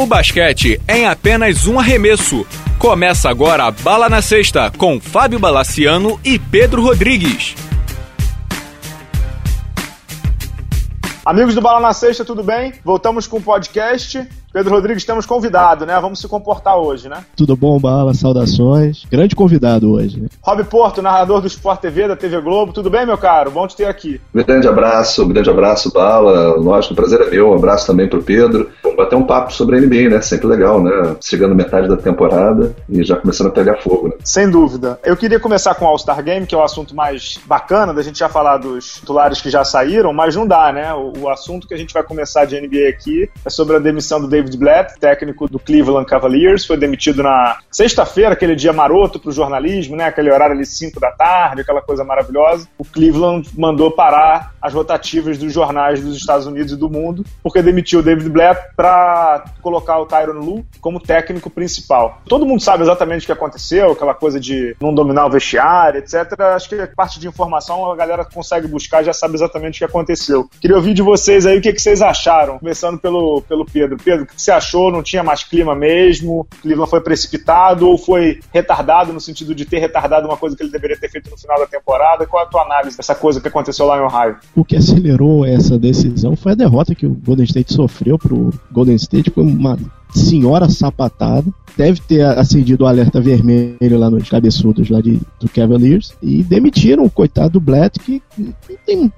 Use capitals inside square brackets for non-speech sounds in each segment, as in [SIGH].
O basquete é em apenas um arremesso. Começa agora a Bala na Sexta com Fábio Balaciano e Pedro Rodrigues. Amigos do Bala na Sexta, tudo bem? Voltamos com o podcast. Pedro Rodrigues, temos convidado, né? Vamos se comportar hoje, né? Tudo bom, Bala? Saudações. Grande convidado hoje. Né? Rob Porto, narrador do Sport TV, da TV Globo. Tudo bem, meu caro? Bom te ter aqui. Grande abraço, grande abraço, Bala. Lógico, o prazer é meu. Um abraço também pro Pedro. Vamos bater um papo sobre a NBA, né? Sempre legal, né? Chegando metade da temporada e já começando a pegar fogo, né? Sem dúvida. Eu queria começar com o All-Star Game, que é o assunto mais bacana da gente já falar dos titulares que já saíram, mas não dá, né? O, o assunto que a gente vai começar de NBA aqui é sobre a demissão do David Blatt, técnico do Cleveland Cavaliers, foi demitido na sexta-feira, aquele dia maroto para o jornalismo, né? Aquele horário ali 5 da tarde, aquela coisa maravilhosa. O Cleveland mandou parar as rotativas dos jornais dos Estados Unidos e do mundo, porque demitiu o David Blatt para colocar o Tyron Lu como técnico principal. Todo mundo sabe exatamente o que aconteceu, aquela coisa de não dominar o vestiário, etc. Acho que parte de informação a galera consegue buscar, já sabe exatamente o que aconteceu. Queria ouvir de vocês aí o que, que vocês acharam, começando pelo, pelo Pedro. Pedro, o que você achou? Não tinha mais clima mesmo? O Cleveland foi precipitado ou foi retardado no sentido de ter retardado uma coisa que ele deveria ter feito no final da temporada? Qual é a tua análise dessa coisa que aconteceu lá em Ohio? O que acelerou essa decisão foi a derrota que o Golden State sofreu pro Golden State com uma senhora sapatada. Deve ter acendido o alerta vermelho lá nos cabeçudos lá de, do Cavaliers. E demitiram o coitado do Blatt, que tem,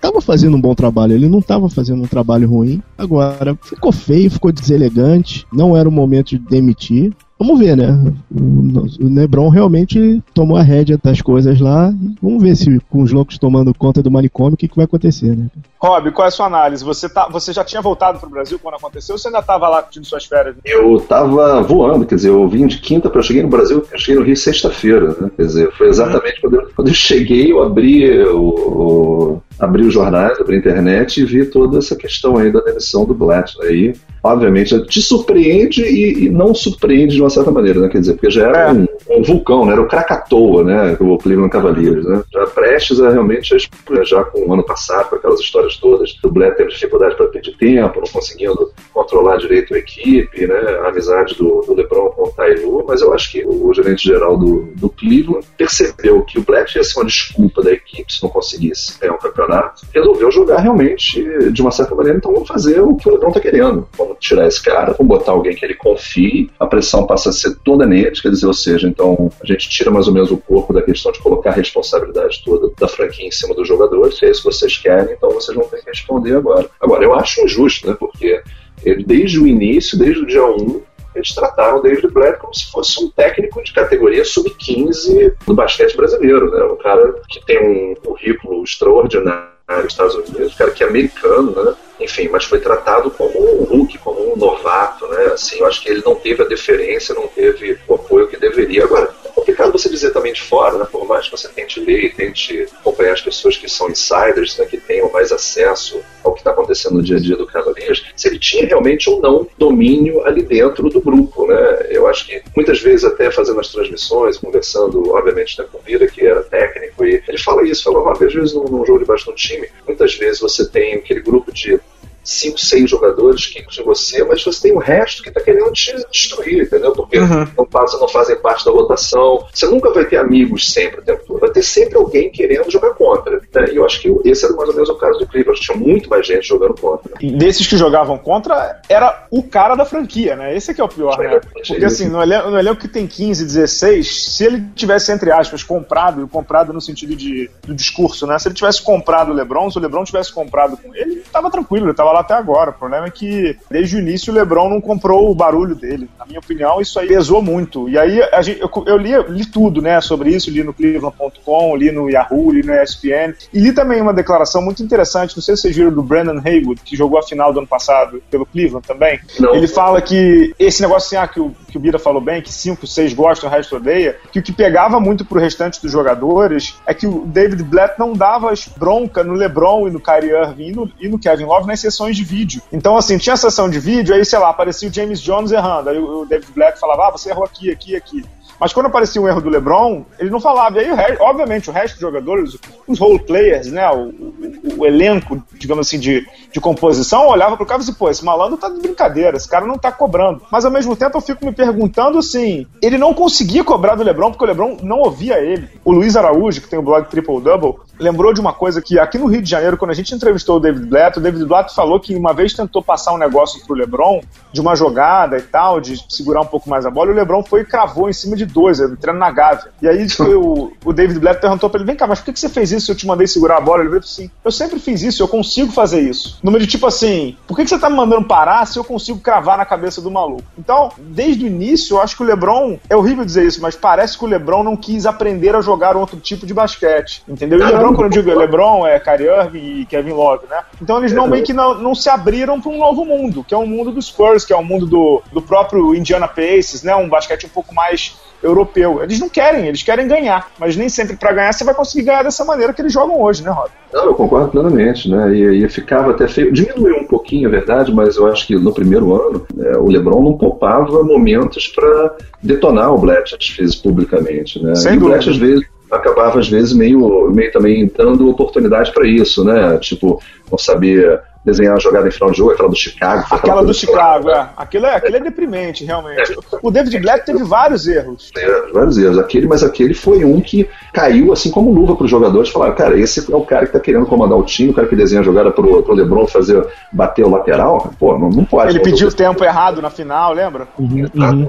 tava fazendo um bom trabalho, ele não tava fazendo um trabalho ruim. Agora, ficou feio, ficou deselegante, não era o momento de demitir. Vamos ver, né? O, Lebron realmente tomou a rédea das coisas lá. Vamos ver se com os loucos tomando conta do manicômio, o que, que vai acontecer, né? Rob, qual é a sua análise? Você, tá, você já tinha voltado para o Brasil quando aconteceu ou você ainda estava lá curtindo suas férias? Eu estava voando, quer dizer, eu vim de quinta para eu cheguei no Brasil, eu cheguei no Rio sexta-feira, né? Quer dizer, foi exatamente quando, eu, quando eu cheguei, eu abri o, o abri os jornais, abri a internet e vi toda essa questão aí da demissão do Blatt. Aí, obviamente, te surpreende e, e, não surpreende de uma certa maneira, né? Quer dizer, porque já era é. um, um, vulcão, né? Era o Krakatoa, né? O Cleveland Cavaliers, né? Já prestes a realmente, já com o ano passado, com aquelas histórias todas, o Blatt teve dificuldade para pedir tempo, não conseguindo controlar direito a equipe, né? A amizade do, do LeBron com o Tailu, mas eu acho que o gerente geral do, do Cleveland percebeu que o Blatt ia ser uma desculpa da equipe se não conseguisse ganhar um campeonato resolveu jogar realmente de uma certa maneira. Então vamos fazer o que o Lebron está querendo. Vamos tirar esse cara, vamos botar alguém que ele confie, a pressão passa a ser toda nele, quer dizer, ou seja, então a gente tira mais ou menos o corpo da questão de colocar a responsabilidade toda da franquia em cima dos jogadores. Se é isso que vocês querem, então vocês vão ter que responder agora. Agora, eu acho injusto, né? Porque ele, desde o início, desde o dia 1, eles trataram o David Blatt como se fosse um técnico de categoria sub-15 do basquete brasileiro, né? Um cara que tem um currículo extraordinário nos Estados Unidos, cara que é americano, né? Enfim, mas foi tratado como um rookie, como um novato, né? Assim, eu acho que ele não teve a deferência, não teve o apoio que deveria. Agora, é complicado você dizer também de fora, né? Por mais que você tente ler e tente acompanhar as pessoas que são insiders, né? Que tenham mais acesso ao que está acontecendo no dia a dia do Cavaliers, se ele tinha realmente ou não domínio ali dentro do grupo, né? Eu acho que muitas vezes até fazendo as transmissões, conversando, obviamente, né, com o Vira, que era técnico, ele fala isso, fala, às vezes num, num jogo de no time, muitas vezes você tem aquele grupo de cinco, seis jogadores que de você, mas você tem o resto que está querendo te destruir, entendeu? Porque uhum. não, passam, não fazem parte da rotação. Você nunca vai ter amigos sempre o tempo todo. Vai ter sempre alguém querendo jogar contra. Né? E eu acho que esse era mais ou menos o caso do Clippers. Tinha muito mais gente jogando contra. E desses que jogavam contra, era o cara da franquia, né? Esse é que é o pior, né? Porque assim, no elenco, no elenco que tem 15, 16, se ele tivesse, entre aspas, comprado, comprado no sentido de, do discurso, né? Se ele tivesse comprado o LeBron, se o LeBron tivesse comprado com ele, ele tava tranquilo, ele tava lá até agora. O problema é que, desde o início, o LeBron não comprou o barulho dele. Na minha opinião, isso aí pesou muito. E aí, gente, eu, eu li, li, tudo, né, sobre isso, li no Cleveland.com, li no Yahoo, li no ESPN, e li também uma declaração muito interessante, não sei se vocês viram, do Brandon Haywood, que jogou a final do ano passado pelo Cleveland também. Não. Ele fala que esse negócio assim, ah, que o, que o Bira falou bem, que 5, 6 gostam, o resto odeia, que o que pegava muito pro restante dos jogadores é que o David Blatt não dava bronca no LeBron e no Kyrie Irving e no, e no Kevin Love nas sessões de vídeo. Então, assim, tinha a sessão de vídeo, aí, sei lá, aparecia o James Jones errando. Aí o David Black falava, ah, você errou aqui, aqui, aqui. Mas quando aparecia um erro do LeBron, ele não falava. E aí, obviamente, o resto dos jogadores, os role players, né, o, o, o elenco, digamos assim, de, de composição, olhava pro cara e disse, pô, esse malandro tá de brincadeira, esse cara não tá cobrando. Mas ao mesmo tempo eu fico me perguntando assim, ele não conseguia cobrar do LeBron porque o LeBron não ouvia ele. O Luiz Araújo, que tem o blog Triple Double, lembrou de uma coisa que aqui no Rio de Janeiro, quando a gente entrevistou o David Blatt, o David Blatt falou que uma vez tentou passar um negócio pro LeBron, de uma jogada e tal, de segurar um pouco mais a bola, e o LeBron foi e cravou em cima de dois, entrando na Gávea. E aí o, o David Blatt perguntou pra ele, vem cá, mas por que você fez isso se eu te mandei segurar a bola? Ele disse assim, eu sempre fiz isso, eu consigo fazer isso. Número de tipo assim, por que você tá me mandando parar se eu consigo cravar na cabeça do maluco? Então, desde o início, eu acho que o LeBron, é horrível dizer isso, mas parece que o LeBron não quis aprender a jogar outro tipo de basquete, entendeu? E o LeBron, quando eu digo LeBron, é Kyrie Irving e Kevin Love, né? Então eles não meio que não, não se abriram para um novo mundo, que é o mundo dos Spurs, que é o mundo do, do próprio Indiana Pacers, né? Um basquete um pouco mais europeu. Eles não querem, eles querem ganhar, mas nem sempre para ganhar você vai conseguir ganhar dessa maneira que eles jogam hoje, né, Rob? Não, eu concordo plenamente, né? E, e ficava até feio. Diminuiu um pouquinho, é verdade, mas eu acho que no primeiro ano é, o LeBron não poupava momentos para detonar o Bletch publicamente, né? Sem e dúvida. o Bletch, às vezes, acabava às vezes meio, meio também dando oportunidade para isso, né? Tipo, não sabia desenhar a jogada em final de jogo, aquela do Chicago. Aquela do Chicago, é. Aquilo é, aquilo é deprimente, realmente. É. O David Black teve vários erros. É, vários erros. Aquele, mas aquele foi um que caiu assim como luva para os jogadores. Falaram, cara, esse é o cara que está querendo comandar o time, o cara que desenha a jogada pro, pro LeBron fazer, bater o lateral. Pô, não, não pode. Ele pediu o tempo errado na final, lembra? Uhum, uhum.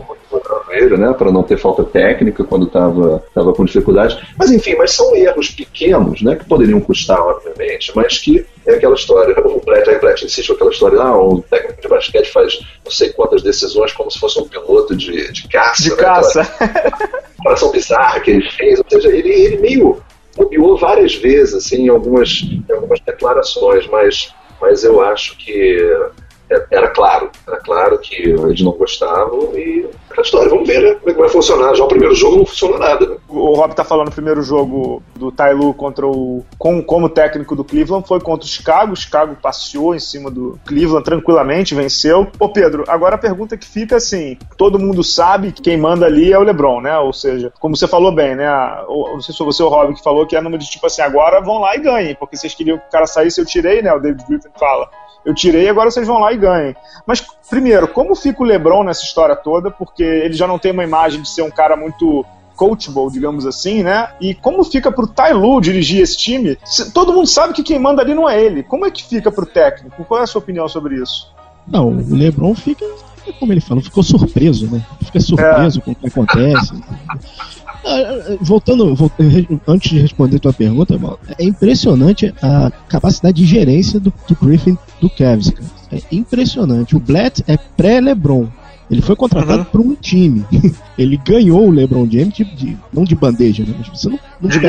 Né, para não ter falta técnica quando estava tava com dificuldade. Mas enfim, mas são erros pequenos, né, que poderiam custar, obviamente, mas que é aquela história. O Brett, aí Brett insiste com aquela história, ah, um técnico de basquete faz não sei quantas decisões como se fosse um piloto de, de caça. De né, caça. Comparação bizarra que ele fez, ou seja, ele, ele meio bobeou várias vezes, assim, em algumas, em algumas declarações, mas, mas eu acho que era claro, era claro que eles não gostavam e aquela história, vamos ver né, como é que vai funcionar. Já o primeiro jogo não funcionou nada. Né? O Rob tá falando o primeiro jogo do Tailu contra o. Com, como técnico do Cleveland, foi contra o Chicago. O Chicago passeou em cima do Cleveland tranquilamente, venceu. Ô Pedro, agora a pergunta que fica assim: todo mundo sabe que quem manda ali é o Lebron, né? Ou seja, como você falou bem, né? Não sei se você ou o Rob que falou que é número de tipo assim, agora vão lá e ganhem, porque vocês queriam que o cara saísse, eu tirei, né? O David Griffin fala eu tirei, agora vocês vão lá e ganhem. Mas, primeiro, como fica o LeBron nessa história toda? Porque ele já não tem uma imagem de ser um cara muito coachable, digamos assim, né? E como fica pro Tai Lu dirigir esse time? Todo mundo sabe que quem manda ali não é ele. Como é que fica pro técnico? Qual é a sua opinião sobre isso? Não, o LeBron fica, como ele falou, ficou surpreso, né? Fica surpreso é. com o que acontece. [LAUGHS] Voltando, voltando, antes de responder tua pergunta, é impressionante a capacidade de gerência do, do Griffin do Cavs. É impressionante. O Blatt é pré-LeBron. Ele foi contratado uhum. por um time. [LAUGHS] Ele ganhou o LeBron James de, de, não de bandeja, né? Você não, não de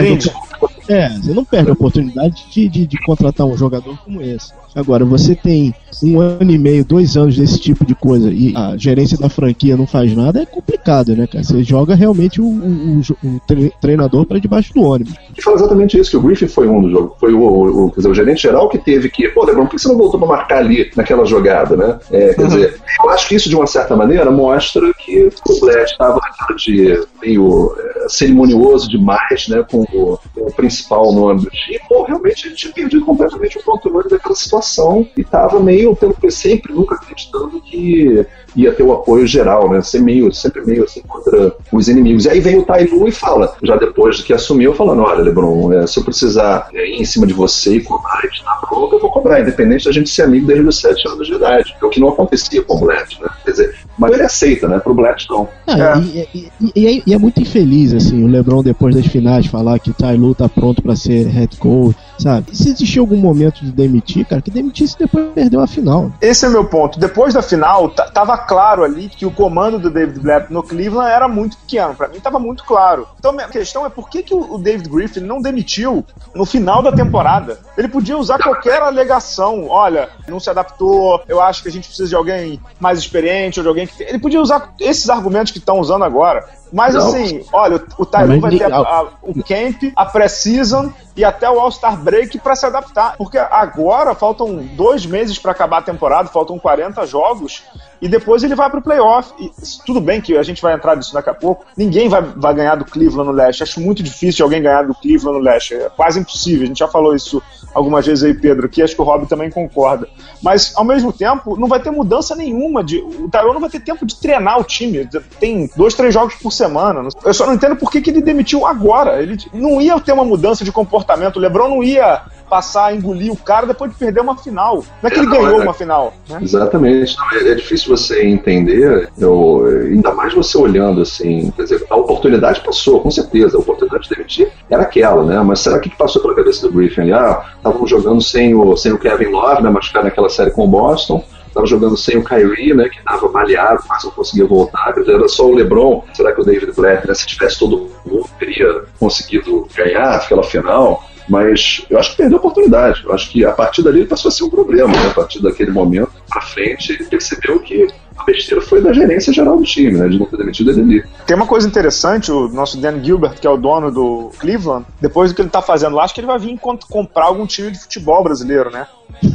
é, você não perde a oportunidade de, de, de contratar um jogador como esse. Agora, você tem um ano e meio, dois anos desse tipo de coisa e a gerência da franquia não faz nada, é complicado, né, cara? Você joga realmente o, o, o treinador para debaixo do ônibus. E foi exatamente isso, que o Griffin foi um do jogo. Foi o, o, dizer, o gerente geral que teve que, pô, Lebron, por que você não voltou para marcar ali naquela jogada, né? É, quer uhum. dizer, eu acho que isso, de uma certa maneira, mostra que o Blatt estava de meio é, cerimonioso demais, né, com o, o principal nome do time. Pô, realmente ele tinha perdido completamente o controle daquela situação e estava meio, pelo que sempre, nunca acreditando que ia ter o apoio geral, né? Ser meio, sempre meio assim contra os inimigos. E aí vem o Tailu e fala, já depois de que assumiu, falando: olha, Lebron, é, se eu precisar é, ir em cima de você e cobrar e te dar bronca, eu vou cobrar, independente da gente ser amigo desde os 7 anos de idade. O que não acontecia com o Blatt, né? Quer dizer, mas ele aceita, né? Pro Blatt não. Ah, é. E, e, e, e, é muito infeliz, assim, o Lebron depois das finais falar que Tailu tá pronto para ser head coach, sabe? E se existir algum momento de demitir, cara, que demitisse depois perdeu a final. Esse é meu ponto. Depois da final, tava claro ali que o comando do David Blatt no Cleveland era muito pequeno. Para mim estava muito claro. Então a questão é por que, que o David Griffin não demitiu no final da temporada? Ele podia usar qualquer alegação. Olha, não se adaptou, eu acho que a gente precisa de alguém mais experiente ou de alguém que. Ele podia usar esses argumentos que estão usando agora. Mas não. assim, olha, o Tyron vai ter a, a, o camp, a pré-season e até o All-Star Break para se adaptar. Porque agora faltam dois meses para acabar a temporada, faltam 40 jogos e depois ele vai para o playoff. E, tudo bem que a gente vai entrar nisso daqui a pouco. Ninguém vai, vai ganhar do Cleveland no leste. Acho muito difícil alguém ganhar do Cleveland no leste. É quase impossível. A gente já falou isso algumas vezes aí, Pedro, aqui. Acho que o Rob também concorda. Mas, ao mesmo tempo, não vai ter mudança nenhuma. De, o Tyrone não vai ter tempo de treinar o time. Tem dois, três jogos por semana. Eu só não entendo por que, que ele demitiu agora. Ele não ia ter uma mudança de comportamento. O LeBron não ia passar a engolir o cara depois de perder uma final. Não é que ele ganhou é, uma final. Né? Exatamente. É, é, difícil você entender, eu, ainda mais você olhando assim. Quer dizer, a oportunidade passou, com certeza. A oportunidade de demitir era aquela, né? Mas será que passou pela cabeça do Griffin? Ah, estavam jogando sem o, sem o Kevin Love, né? Machucado naquela série com o Boston estava jogando sem o Kyrie, né, que estava baleado, mas não conseguia voltar. Era só o LeBron. Será que o David Black, né, se tivesse todo mundo, teria conseguido ganhar aquela final? Mas eu acho que perdeu a oportunidade. Eu acho que a partir dali ele passou a ser um problema. Né? A partir daquele momento para frente, ele percebeu que a besteira foi da gerência geral do time, né? De não ter demitido ele ali. Tem uma coisa interessante, o nosso Dan Gilbert, que é o dono do Cleveland, depois do que ele tá fazendo lá, acho que ele vai vir comprar algum time de futebol brasileiro, né?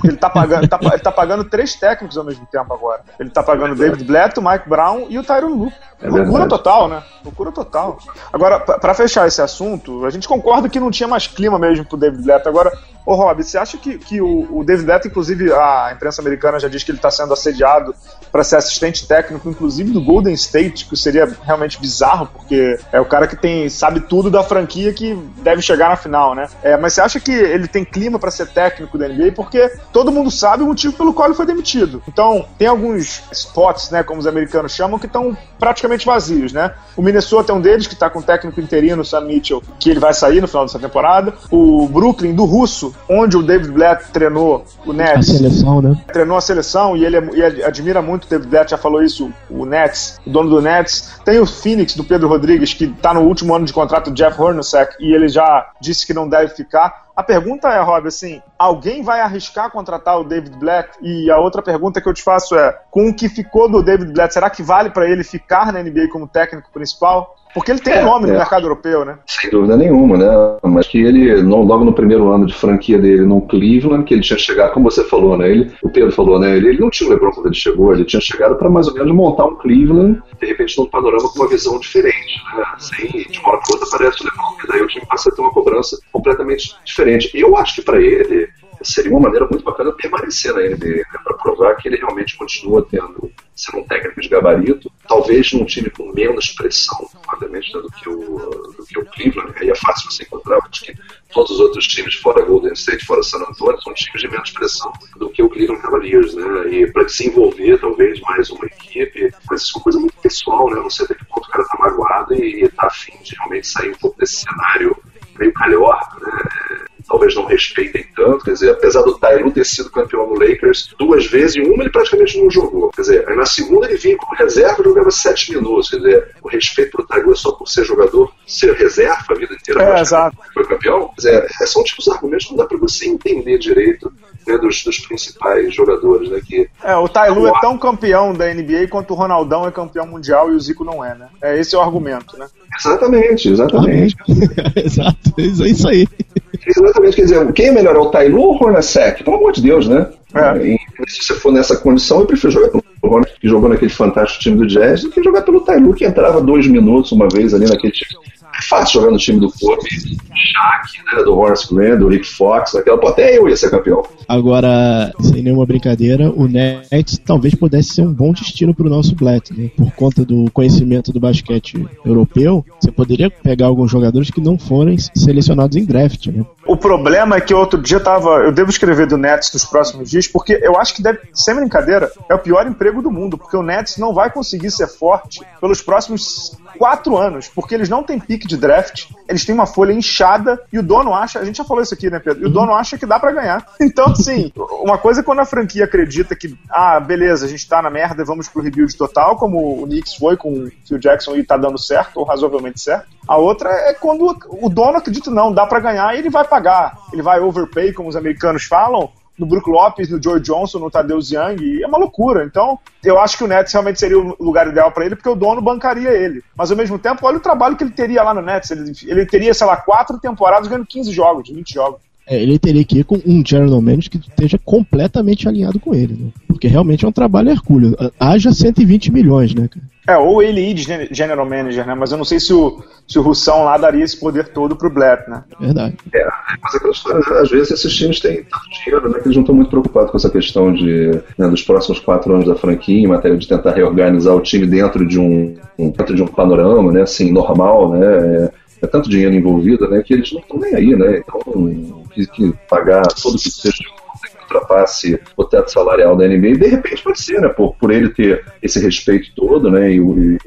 Ele tá pagando, tá, ele tá pagando três técnicos ao mesmo tempo agora. Ele tá pagando o David Blatt, o Mike Brown e o Tyron Lu. É Loucura total, né? Loucura total. Agora, para fechar esse assunto, a gente concorda que não tinha mais clima mesmo pro David Blatt. Agora, Ô Rob, você acha que, que o, o David Blatt, inclusive a imprensa americana já diz que ele está sendo assediado para ser assistente técnico, inclusive do Golden State, que seria realmente bizarro, porque é o cara que tem sabe tudo da franquia que deve chegar na final, né? É, mas você acha que ele tem clima para ser técnico da NBA? Porque todo mundo sabe o motivo pelo qual ele foi demitido. Então, tem alguns spots, né, como os americanos chamam, que estão praticamente vazios, né? O Minnesota é um deles, que está com o técnico interino, Sam Mitchell, que ele vai sair no final dessa temporada. O Brooklyn, do Russo, onde o David Blatt treinou o Nets. A seleção, né? Treinou a seleção e ele, é, ele admira muito o David Blatt, já falou isso, o Nets, o dono do Nets. Tem o Phoenix, do Pedro Rodrigues, que está no último ano de contrato do Jeff Hornacek e ele já disse que não deve ficar. A pergunta é, Rob, assim, alguém vai arriscar contratar o David Blatt? E a outra pergunta que eu te faço é, com o que ficou do David Blatt, será que vale para ele ficar na NBA como técnico principal? Porque ele tem é, nome é. no mercado europeu, né? Sem dúvida nenhuma, né? Mas que ele, logo no primeiro ano de franquia dele no Cleveland, que ele tinha chegado, como você falou, né? Ele, o Pedro falou, né? Ele, ele não tinha o LeBron quando ele chegou, ele tinha chegado para mais ou menos montar um Cleveland, de repente, num panorama com uma visão diferente, né? Assim, de uma hora para outra aparece o LeBron, e daí o time passa a ter uma cobrança completamente diferente. E eu acho que para ele seria uma maneira muito bacana permanecer na NBA, né? para provar que ele realmente continua tendo ser um técnico de gabarito, talvez num time com menos pressão, obviamente, né, do, que o, do que o Cleveland, aí é fácil você encontrar, acho que todos os outros times, fora Golden State, fora San Antonio, são times de menos pressão do que o Cleveland Cavaliers, né, e para desenvolver talvez mais uma equipe, mas isso é uma coisa muito pessoal, né, não sei até que ponto o cara tá magoado e, está afim de realmente sair um pouco desse cenário meio calhor, né, talvez não respeitem tanto. Quer dizer, apesar do Tyron ter sido campeão no Lakers duas vezes, e uma ele praticamente não jogou. Quer dizer, aí na segunda ele vinha como reserva e jogava sete minutos. Quer dizer, o respeito pro Tyron é só por ser jogador, ser reserva a vida inteira. É, exato. Foi campeão. Quer dizer, é, são tipos de argumentos que não dá para você entender direito. Né, dos, dos, principais jogadores né, que É, o Tailu é tão campeão da NBA quanto o Ronaldão é campeão mundial e o Zico não é, né? É, esse é o argumento, né? Exatamente, exatamente. [LAUGHS] Exato, é isso aí. Exatamente, quer dizer, quem é melhor, é o Tailu ou o Hornacek? Pelo amor de Deus, né? É. Se você for nessa condição, eu prefiro jogar pelo Hornacek, que jogou naquele fantástico time do Jazz, do que jogar pelo Tailu, que entrava dois minutos uma vez ali naquele time é fácil jogar no time do Kobe, Shaq, né, do Horace Grant, do Rick Fox, aquela, pô, até eu ia ser campeão. Agora, sem nenhuma brincadeira, o Nets talvez pudesse ser um bom destino para o nosso Blatt, né? Por conta do conhecimento do basquete europeu, você poderia pegar alguns jogadores que não forem selecionados em draft, né? O problema é que outro dia tava. Eu devo escrever do Nets nos próximos dias, porque eu acho que deve, sem brincadeira, é o pior emprego do mundo, porque o Nets não vai conseguir ser forte pelos próximos quatro anos, porque eles não têm pique de draft, eles têm uma folha inchada e o dono acha, a gente já falou isso aqui, né, Pedro? E o dono acha que dá para ganhar. [LAUGHS] Então, assim, uma coisa é quando a franquia acredita que, ah, beleza, a gente tá na merda e vamos pro rebuild total, como o Knicks foi com o Phil Jackson e tá dando certo, ou razoavelmente certo. A outra é quando o dono acredita, não, dá para ganhar e ele vai pagar. Ele vai overpay, como os americanos falam, no Brook Lopes, no George Johnson, no Tadeu e é uma loucura. Então, eu acho que o Nets realmente seria o lugar ideal para ele, porque o dono bancaria ele. Mas ao mesmo tempo, olha o trabalho que ele teria lá no Nets. Ele, ele teria, sei lá, quatro temporadas ganhando 15 jogos, 20 jogos. É, ele teria que ir com um general manager que esteja completamente alinhado com ele, né? Porque realmente é um trabalho hercúleo. Haja 120 milhões, né, cara? É, ou ele ir de general manager, né? Mas eu não sei se o, se o Russão lá daria esse poder todo pro Blatt, né? Verdade. É, mas aquela história, às vezes esses times têm tanto dinheiro, né? Que eles não estão muito preocupados com essa questão de, né, dos próximos quatro anos da franquia, em matéria de tentar reorganizar o time dentro de um, dentro de um panorama, né? Assim, normal, né? É, é tanto dinheiro envolvido, né? Que eles não estão nem aí, né? Então, que, que pagar todo o que seja ultrapasse o teto salarial da NBA, de repente pode ser, né? Por, por ele ter esse respeito todo, né? E, e,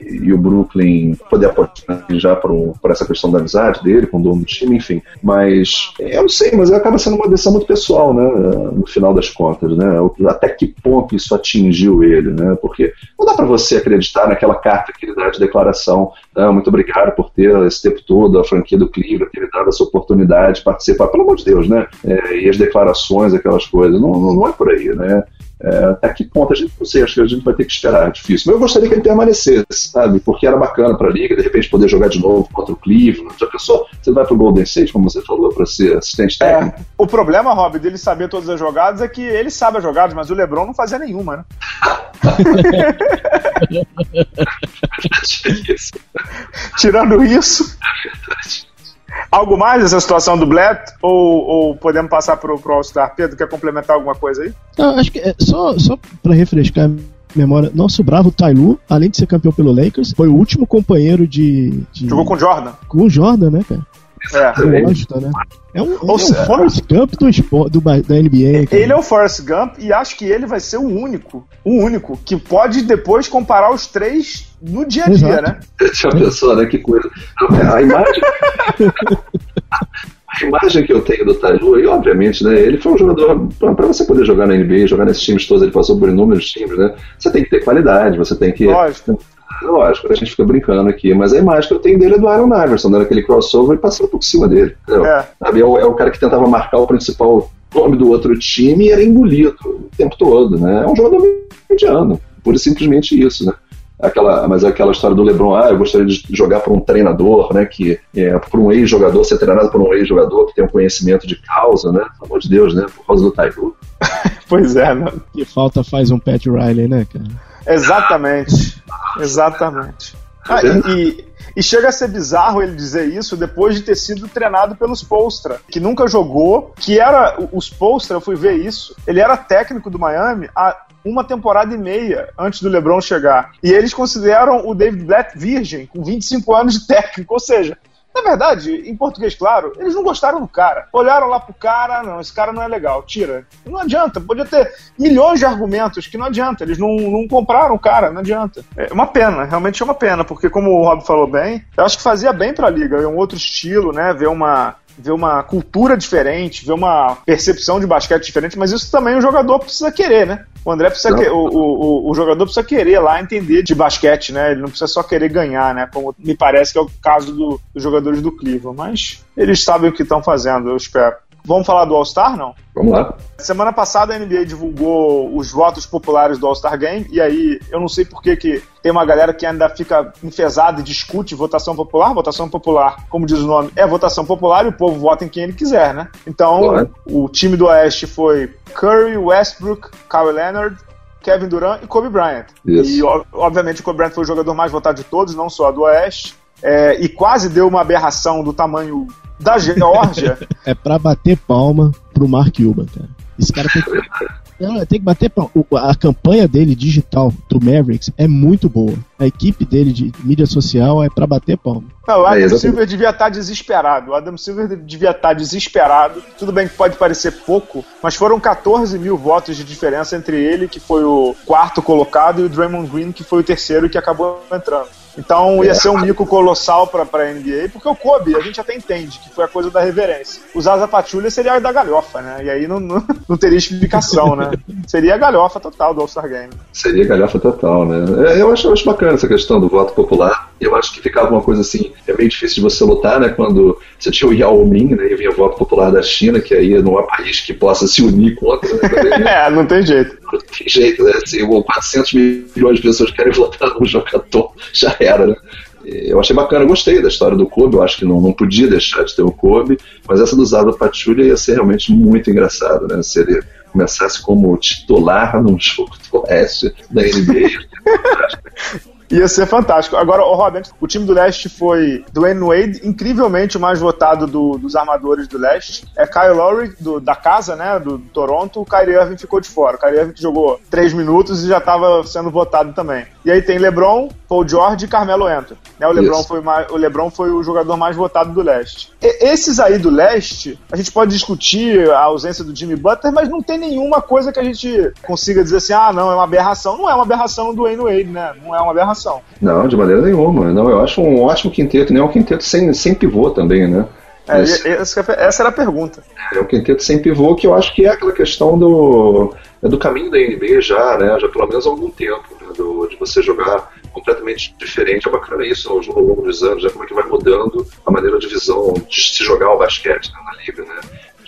e o Brooklyn poder apostar já por, essa questão da amizade dele com o dono do time, enfim. Mas eu não sei, mas acaba sendo uma decisão muito pessoal, né? No final das contas, né? Até que ponto isso atingiu ele, né? Porque não dá para você acreditar naquela carta que ele dá de declaração. Ah, muito obrigado por ter esse tempo todo a franquia do Cleveland, ter dado essa oportunidade de participar. Pelo amor de Deus, né? É, e as declarações, aquelas coisas. Não, não, não é por aí, né? É, até que ponto? A gente não sei, acho que a gente vai ter que esperar, é difícil. Mas eu gostaria que ele permanecesse, sabe? Porque era bacana para a liga, de repente poder jogar de novo contra o Cleveland. Já pensou? Você vai para o Golden State, como você falou, para ser assistente é, técnico? É, o problema, Rob, dele saber todas as jogadas é que ele sabe as jogadas, mas o LeBron não fazia nenhuma, né? [LAUGHS] [LAUGHS] Tirando isso. É verdade. Algo mais dessa situação do Blatt? Ou, ou podemos passar para o All-Star? Pedro, quer complementar alguma coisa aí? Não, acho que é só, só para refrescar memória, nosso bravo Tailu, além de ser campeão pelo Lakers, foi o último companheiro de. de... Jogou com Jordan. Com o Jordan, né, cara? É. Lógico, né? É um, Ou é seja, um Forrest Gump do, do, da NBA. Cara. Ele é o Forrest Gump e acho que ele vai ser o único, o único, que pode depois comparar os três no dia a dia, Exato. né? Já pensou, né? Que coisa. A imagem. [LAUGHS] a imagem que eu tenho do Taju, e obviamente, né, ele foi um jogador, para você poder jogar na NBA, jogar nesses times todos, ele passou por inúmeros times, né, você tem que ter qualidade, você tem que Lógico. Lógico, a gente fica brincando aqui, mas a imagem que eu tenho dele é do Aaron Iverson, dando aquele crossover e passando por cima dele. É. É, o, é o cara que tentava marcar o principal nome do outro time e era engolido o tempo todo, né? É um jogador mediano, pura e simplesmente isso, né? Aquela, mas é aquela história do LeBron, ah, eu gostaria de jogar por um treinador, né, que é, por um ex-jogador, ser treinado por um ex-jogador que tem um conhecimento de causa, né, pelo amor de Deus, né, por causa do Taibu. [LAUGHS] pois é, né? Que falta faz um Pat Riley, né, cara? Exatamente. Exatamente. Ah, e, e, chega a ser bizarro ele dizer isso depois de ter sido treinado pelos Postra, que nunca jogou, que era. Os Postra, eu fui ver isso, ele era técnico do Miami há uma temporada e meia antes do LeBron chegar. E eles consideram o David Blatt virgem, com 25 anos de técnico, ou seja, na verdade, em português claro, eles não gostaram do cara. Olharam lá pro cara, não, esse cara não é legal, tira. Não adianta, podia ter milhões de argumentos que não adianta, eles não, não compraram o cara, não adianta. É uma pena, realmente é uma pena, porque como o Rob falou bem, eu acho que fazia bem pra liga, é um outro estilo, né, ver uma ver uma cultura diferente, ver uma percepção de basquete diferente, mas isso também o jogador precisa querer, né? O André precisa que, o, o, o, jogador precisa querer lá entender de basquete, né? Ele não precisa só querer ganhar, né? Como me parece que é o caso do, dos jogadores do Cleveland. Mas eles sabem o que estão fazendo, eu espero. Vamos falar do All-Star, não? Vamos lá. Semana passada a NBA divulgou os votos populares do All-Star Game, e aí eu não sei por que, que tem uma galera que ainda fica enfesada e discute votação popular. Votação popular, como diz o nome, é votação popular e o povo vota em quem ele quiser, né? Então, o time do Oeste foi Curry, Westbrook, Kawhi Leonard, Kevin Durant e Kobe Bryant. Isso. E, obviamente, o Kobe Bryant foi o jogador mais votado de todos, não só do Oeste. É, e quase deu uma aberração do tamanho da Geórgia. [LAUGHS] é pra bater palma pro Mark Cuban, cara. Esse cara tem que. Não, tem que bater palma. A campanha dele digital do Mavericks é muito boa. A equipe dele de mídia social é para bater palma. Não, o Adam é, Silver devia estar tá desesperado. O Adam Silver devia estar tá desesperado. Tudo bem que pode parecer pouco, mas foram 14 mil votos de diferença entre ele, que foi o quarto colocado, e o Draymond Green, que foi o terceiro que acabou entrando. Então ia ser um mico colossal pra, pra NBA, porque o Kobe a gente até entende que foi a coisa da reverência. Usar a Zapatulha seria a da galhofa, né? E aí não, não, [LAUGHS] não teria explicação, né? Seria a galhofa total do All-Star Game. Seria a galhofa total, né? É, eu acho, eu acho bacana essa questão do voto popular. Eu acho que ficava uma coisa assim, é meio difícil de você lutar, né? Quando você tinha o Yao Ming, né? E vinha voto popular da China, que aí não há país que possa se unir contra. Né? [LAUGHS] é, não tem jeito. Não tem jeito, né? Assim, 400 milhões de pessoas querem votar num jogador, [LAUGHS] já era, né? eu achei bacana, eu gostei da história do Kobe, eu acho que não, não podia deixar de ter o Kobe, mas essa do Zaba Patrulha ia ser realmente muito engraçado, né? Se ele começasse como titular num jogo do Oeste da NBA. [LAUGHS] Ia ser fantástico. Agora, o Robin, o time do leste foi Dwayne Wade, incrivelmente o mais votado do, dos armadores do leste. É Kyle Lowry, do, da casa, né, do, do Toronto. O Kyrie Irving ficou de fora. O Kyrie Irving jogou três minutos e já estava sendo votado também. E aí tem LeBron, Paul George e Carmelo Anthony. Né, o, LeBron foi mais, o LeBron foi o jogador mais votado do leste. E, esses aí do leste, a gente pode discutir a ausência do Jimmy Butler, mas não tem nenhuma coisa que a gente consiga dizer assim, ah, não, é uma aberração. Não é uma aberração do Dwayne Wade, né? Não é uma aberração não, de maneira nenhuma. Não, eu acho um ótimo quinteto, né? Um quinteto sem, sem pivô também, né? É, essa era a pergunta. É um quinteto sem pivô que eu acho que é aquela questão do, é do caminho da NBA já, né? Já pelo menos há algum tempo, né? do, de você jogar completamente diferente. É bacana isso ao, ao longo dos anos, já como é que vai mudando a maneira de visão de se jogar o basquete né, na liga, né?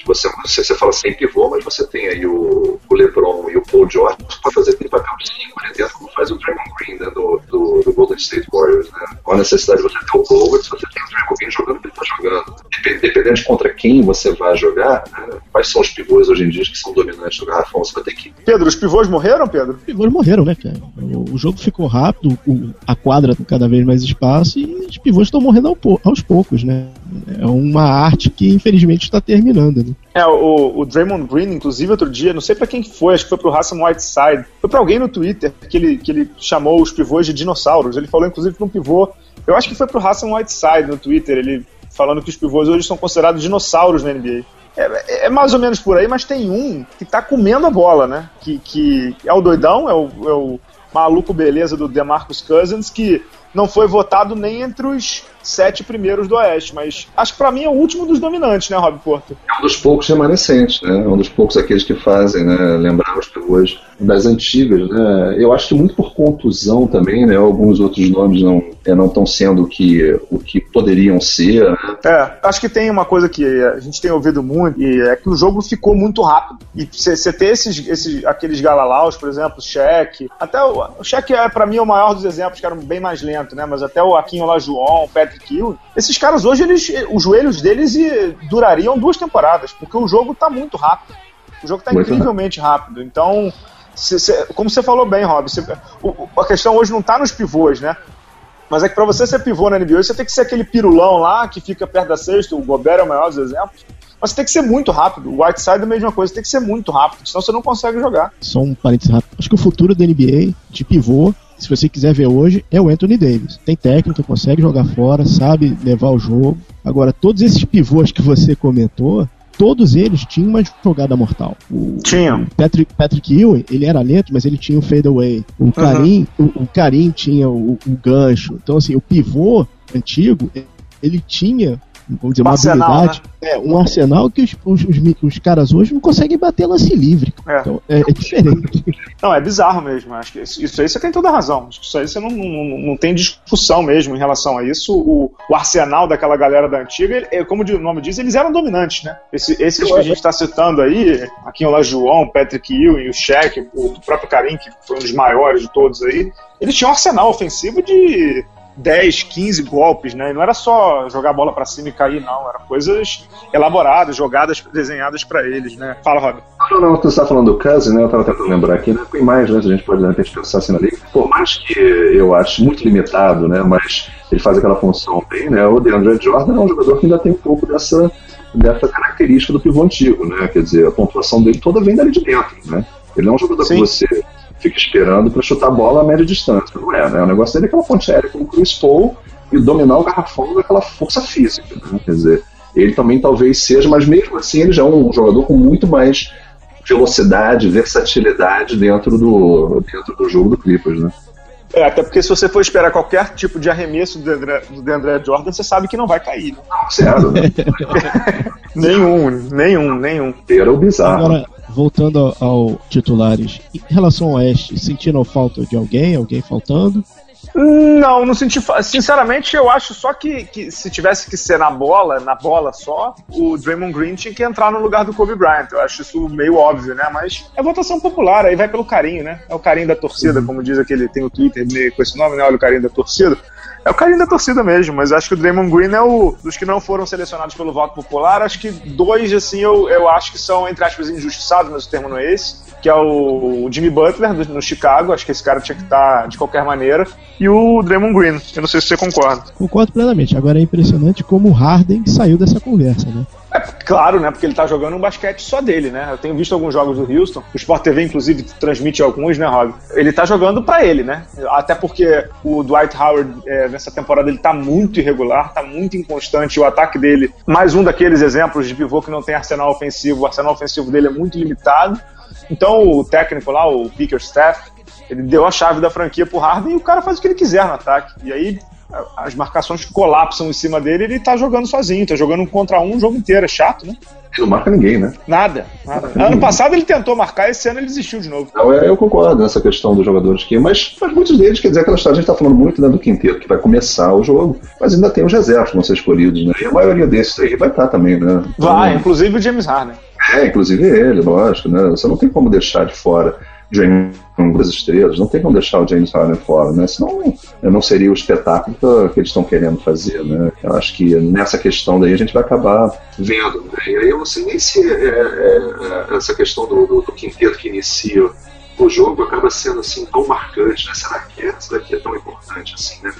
Você, você, você fala sem pivô, mas você tem aí o, o LeBron e o Paul George para fazer aquele papel de 5 ali dentro, como faz o Draymond Green né, do, do, do, Golden State Warriors. Né? Com a necessidade de você ter o Bogut, você tem o Draymond Green jogando ele está jogando. Dependendo de contra quem você vai jogar, né, quais são os pivôs hoje em dia que são dominantes do garrafão, você vai ter que. Pedro, os pivôs morreram, Pedro? Os pivôs morreram, né, cara? O, o jogo ficou rápido, o, a quadra com cada vez mais espaço e os pivôs estão morrendo aos poucos, né? É uma arte que infelizmente está terminando, né? É, o, o Draymond Green, inclusive, outro dia, não sei para quem foi, acho que foi pro Hassan Whiteside, foi para alguém no Twitter que ele, que ele chamou os pivôs de dinossauros. Ele falou, inclusive, que um pivô. Eu acho que foi pro Hassan Whiteside no Twitter, ele falando que os pivôs hoje são considerados dinossauros na NBA. É, é, mais ou menos por aí, mas tem um que tá comendo a bola, né? Que, que é o doidão, é o, é o maluco beleza do DeMarcus Cousins, que não foi votado nem entre os sete primeiros do Oeste, mas acho que para mim é o último dos dominantes, né, Rob Porto? É um dos poucos remanescentes, né? É um dos poucos aqueles que fazem, né, lembrar os pivôs das antigas, né? Eu acho que muito por contusão também, né? Alguns outros nomes não é, não estão sendo o que, o que poderiam ser. Né? É, acho que tem uma coisa que a gente tem ouvido muito, e é que o jogo ficou muito rápido. E você ter esses, esses, aqueles galalaus, por exemplo, o Shaq, até o, o Shaq é para mim o maior dos exemplos, que era bem mais lento, né? Mas até o Aquinho Olajuwon, o Patrick Ewing, esses caras hoje, eles, os joelhos deles durariam duas temporadas, porque o jogo tá muito rápido. O jogo tá muito incrivelmente rápido. Então, Cê, cê, como você falou bem, Rob, cê, o, a questão hoje não está nos pivôs, né? Mas é que para você ser pivô na NBA, você tem que ser aquele pirulão lá que fica perto da cesta, o Gobert é o maior dos exemplos. Mas você tem que ser muito rápido. O Whiteside é a mesma coisa, tem que ser muito rápido, senão você não consegue jogar. Só um parênteses rápido. Acho que o futuro da NBA, de pivô, se você quiser ver hoje, é o Anthony Davis. Tem técnica, consegue jogar fora, sabe levar o jogo. Agora, todos esses pivôs que você comentou, todos eles tinham uma jogada mortal. O, Tinham. Patrick, Patrick Ewing, ele era lento, mas ele tinha o fadeaway. O Karim, uhum. o, o Karim tinha o, o gancho. Então, assim, o pivô antigo, ele tinha vamos dizer, um uma arsenal, habilidade, né? é, um arsenal que os, os, os, os, caras hoje não conseguem bater lance livre. É. Então, é, é, diferente. [LAUGHS] Não, é bizarro mesmo. Acho que isso aí você tem toda a razão. Isso aí você não, não, não tem discussão mesmo em relação a isso. O, o arsenal daquela galera da antiga, é, como o nome diz, eles eram dominantes, né? Esse, esses que a gente está citando aí, aqui o João, Patrick Ewing, o o, o próprio Karim, que foi um dos maiores de todos aí, eles tinham um arsenal ofensivo de 10, 15 golpes, né? Não era só jogar a bola para cima e cair, não. Eram coisas elaboradas, jogadas desenhadas para eles, né? Fala, Rob. Não, não, você está falando do Kazi, né? Eu estava tentando lembrar aqui, né? Tem mais, né? A gente pode de repente pensar assim na liga. Por mais que eu acho muito limitado, né? Mas ele faz aquela função bem, né? O DeAndre Jordan é um jogador que ainda tem um pouco dessa, dessa característica do pivô antigo, né? Quer dizer, a pontuação dele toda vem dali de dentro, né? Ele é um jogador Sim. que você fica esperando para chutar a bola a média distância. Não é, né? O negócio dele é aquela ponte aérea com o Chris Paul e dominar o garrafão daquela força física. Né? Quer dizer, ele também talvez seja, mas mesmo assim ele já é um jogador com muito mais velocidade, versatilidade dentro do, dentro do jogo do Clippers, né? É, até porque se você for esperar qualquer tipo de arremesso do André, do André Jordan, você sabe que não vai cair. Né? Não, zero. Né? [LAUGHS] nenhum, nenhum, nenhum. Era o bizarro. Agora, voltando ao, ao, titulares, em relação ao Oeste, sentiram falta de alguém? Alguém faltando? Não, não senti. Sinceramente, eu acho só que, que se tivesse que ser na bola, na bola só, o Draymond Green tinha que entrar no lugar do Kobe Bryant. Eu acho isso meio óbvio, né? Mas é votação popular, aí vai pelo carinho, né? É o carinho da torcida, uhum. como diz aquele, tem o Twitter com esse nome, né? Olha o carinho da torcida. É o carinho da torcida mesmo, mas acho que o Draymond Green é o dos que não foram selecionados pelo voto popular. Acho que dois, assim, eu, eu acho que são, entre aspas, injustiçados, mas o termo não é esse que é o Jimmy Butler no Chicago, acho que esse cara tinha que estar de qualquer maneira, e o Draymond Green. Eu não sei se você concorda. Concordo plenamente. Agora é impressionante como o Harden saiu dessa conversa, né? É, [LAUGHS] claro, né? Porque ele tá jogando um basquete só dele, né? Eu tenho visto alguns jogos do Houston. O Sport TV, inclusive, transmite alguns, né, Rob? Ele tá jogando para ele, né? Até porque o Dwight Howard, é, nessa temporada, ele tá muito irregular, tá muito inconstante. O ataque dele, mais um daqueles exemplos de pivô que não tem arsenal ofensivo. O arsenal ofensivo dele é muito limitado. Então o técnico lá, o Bickerstaff, ele deu a chave da franquia pro Harden e o cara faz o que ele quiser no ataque. E aí as marcações colapsam em cima dele ele tá jogando sozinho, tá jogando um contra um o jogo inteiro, é chato, né? Ele não marca ninguém, né? Nada, nada. Ano passado ele tentou marcar, esse ano ele desistiu de novo. Não, eu concordo nessa questão dos jogadores aqui, mas, mas muitos deles, quer dizer, aquela história, a gente tá falando muito né, do quinteiro, que vai começar o jogo, mas ainda tem os reservas que vão ser escolhidos, né? E a maioria desses aí vai estar tá também, né? Então, vai, inclusive o James Harden. É, inclusive ele, lógico, né? Você não tem como deixar de fora James das estrelas, não tem como deixar o James Harden fora, né? Senão não seria o espetáculo que eles estão querendo fazer, né? Eu acho que nessa questão daí a gente vai acabar vendo, né? E aí eu não sei nem se é, é, é, essa questão do, do, do, quinteto que inicia o jogo acaba sendo assim tão marcante, né? Será que essa daqui é tão importante assim, né?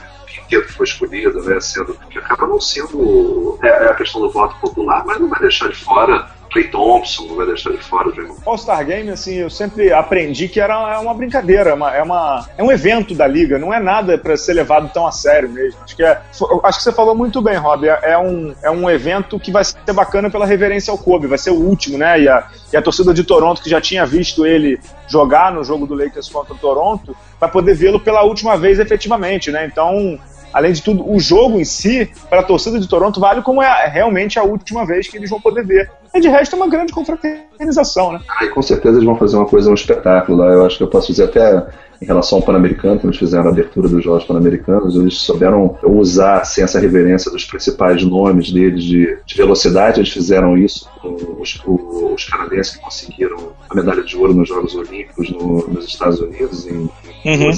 quinteto foi escolhido, né, sendo que acaba não sendo é, é, a questão do voto popular, mas não vai deixar de fora Clay Thompson, não vai deixar de fora o. All-Star Game, assim, eu sempre aprendi que era é uma brincadeira, é uma, é, uma, é um evento da liga, não é nada para ser levado tão a sério mesmo. Acho que, é, acho que você falou muito bem, Rob. É, é, um, é um evento que vai ser bacana pela reverência ao Kobe, vai ser o último, né? E a, e a torcida de Toronto, que já tinha visto ele jogar no jogo do Lakers contra o Toronto, vai poder vê-lo pela última vez efetivamente, né? Então, além de tudo, o jogo em si, para a torcida de Toronto, vale como é realmente a última vez que eles vão poder ver. E de resto é uma grande confraternização, né? Com certeza eles vão fazer uma coisa, um espetáculo lá. Eu acho que eu posso dizer até em relação ao Pan-Americano, que eles fizeram a abertura dos Jogos Pan-Americanos, eles souberam usar assim, essa reverência dos principais nomes deles de, de velocidade, eles fizeram isso com os, os, canadenses que conseguiram a medalha de ouro nos Jogos Olímpicos no, nos Estados Unidos, em, uhum.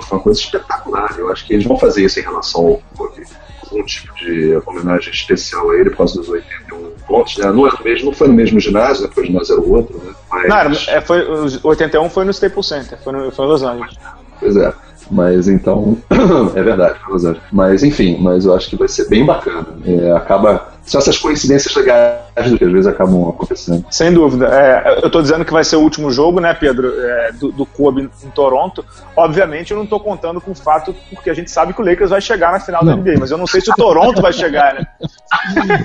foi uma coisa espetacular. Eu acho que eles vão fazer isso em relação ao Kobe algum tipo de homenagem especial a ele por causa dos 81 pontos, né? Não, é mesmo, não foi no mesmo ginásio, né? Porque o ginásio era o outro, né? Mas... Não, era, é, foi, 81 foi no Staples Center, foi, no, foi em Los Angeles. Pois é. Mas então, [CLEARS THROAT] é verdade, foi Los Angeles. Mas enfim, mas eu acho que vai ser bem bacana. É, acaba são essas coincidências legais que às vezes acabam acontecendo. Sem dúvida. É, eu estou dizendo que vai ser o último jogo, né, Pedro, é, do, do Kobe em Toronto. Obviamente, eu não estou contando com o fato, porque a gente sabe que o Lakers vai chegar na final não. da NBA, mas eu não sei se o Toronto vai chegar, né? [LAUGHS]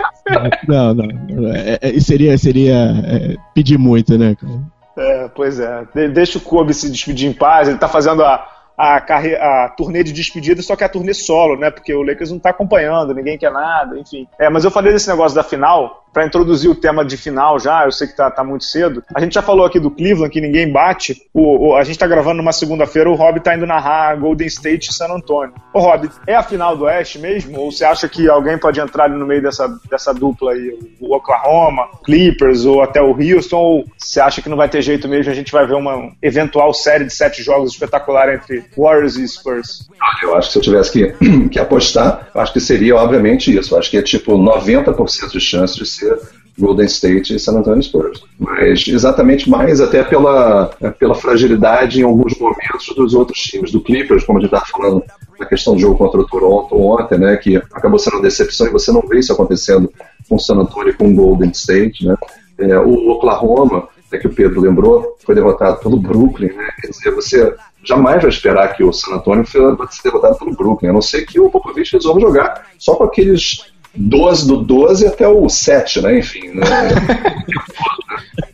Não, não. É, é, seria seria é, pedir muito, né, cara? É, pois é. De, deixa o Kobe se despedir em paz. Ele está fazendo a a, carre... a turnê de despedida, só que é a turnê solo, né? Porque o Lakers não tá acompanhando, ninguém quer nada, enfim. É, mas eu falei desse negócio da final, para introduzir o tema de final já, eu sei que tá, tá, muito cedo. A gente já falou aqui do Cleveland, que ninguém bate. O, o a gente tá gravando numa segunda-feira, o Rob tá indo narrar Golden State e San Antonio. Ô Rob, é a final do Oeste mesmo? Ou você acha que alguém pode entrar no meio dessa, dessa dupla aí? O Oklahoma, Clippers ou até o Houston? Ou você acha que não vai ter jeito mesmo? A gente vai ver uma eventual série de sete jogos espetacular entre Warriors e Spurs? Eu acho que se eu tivesse que, [CLEARS THROAT] que apostar, acho que seria obviamente isso. Eu acho que é tipo 90% de chance de ser Golden State e San Antonio Spurs. Mas exatamente mais até pela, pela fragilidade em alguns momentos dos outros times, do Clippers, como a gente estava falando na questão do jogo contra o Toronto ontem, né, que acabou sendo uma decepção e você não vê isso acontecendo com San Antonio e com Golden State, né. É, o Oklahoma, é que o Pedro lembrou, foi derrotado pelo Brooklyn, né, quer dizer, você jamais vai esperar que o San Antonio fosse derrotado pelo Brooklyn, a não ser que o Popovich resolva jogar só com aqueles 12 do 12 até o 7, né? Enfim. Né? [LAUGHS]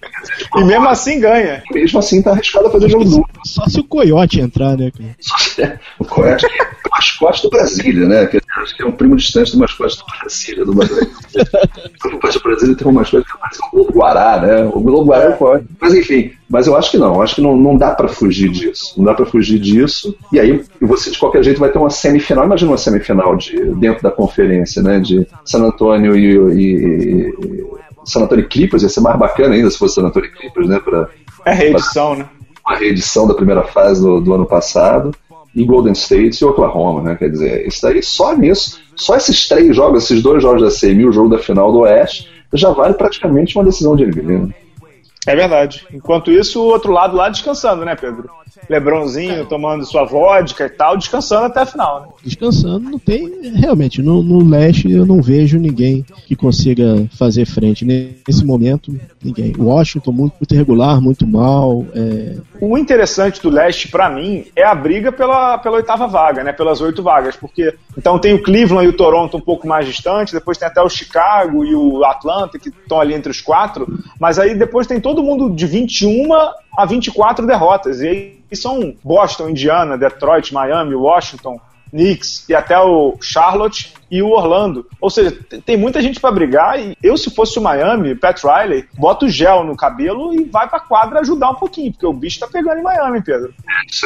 e mesmo assim ganha. Mesmo assim tá arriscado a fazer jogo duplo. Só se o Coyote entrar, né? o Coyote é o mascote do Brasília, né? Acho que é um primo distante do mascote do Brasília, do Brasília. [LAUGHS] o mascote do Brasília tem um mascote que parece um Globo Guará, né? O Globo Guará pode. Mas enfim, mas eu acho que não. Eu acho que não, não dá para fugir disso. Não dá para fugir disso. E aí você, de qualquer jeito, vai ter uma semifinal. Imagina uma semifinal de, dentro da conferência, né? De San Antonio e, e, e San Antonio Clippers. Ia ser mais bacana ainda se fosse San Antonio Clippers, né? Pra, é reedição, né? Uma reedição da primeira fase do, do ano passado e Golden State e Oklahoma, né? Quer dizer, isso daí só nisso, só esses três jogos, esses dois jogos da e o jogo da final do Oeste, já vale praticamente uma decisão de NBA. Né? É verdade. Enquanto isso, o outro lado lá descansando, né, Pedro? Lebronzinho tomando sua vodka e tal, descansando até a final, né? Descansando, não tem. Realmente, no, no leste eu não vejo ninguém que consiga fazer frente. Nesse momento, ninguém. Washington, muito, muito irregular, muito mal. É... O interessante do leste, para mim, é a briga pela, pela oitava vaga, né? Pelas oito vagas. Porque então tem o Cleveland e o Toronto um pouco mais distantes, depois tem até o Chicago e o Atlanta, que estão ali entre os quatro. Mas aí depois tem todo mundo de 21 a 24 derrotas. E aí são Boston, Indiana, Detroit, Miami, Washington, Knicks e até o Charlotte e o Orlando. Ou seja, tem muita gente para brigar e eu, se fosse o Miami, Pat Riley, bota o gel no cabelo e vai pra quadra ajudar um pouquinho, porque o bicho tá pegando em Miami, Pedro.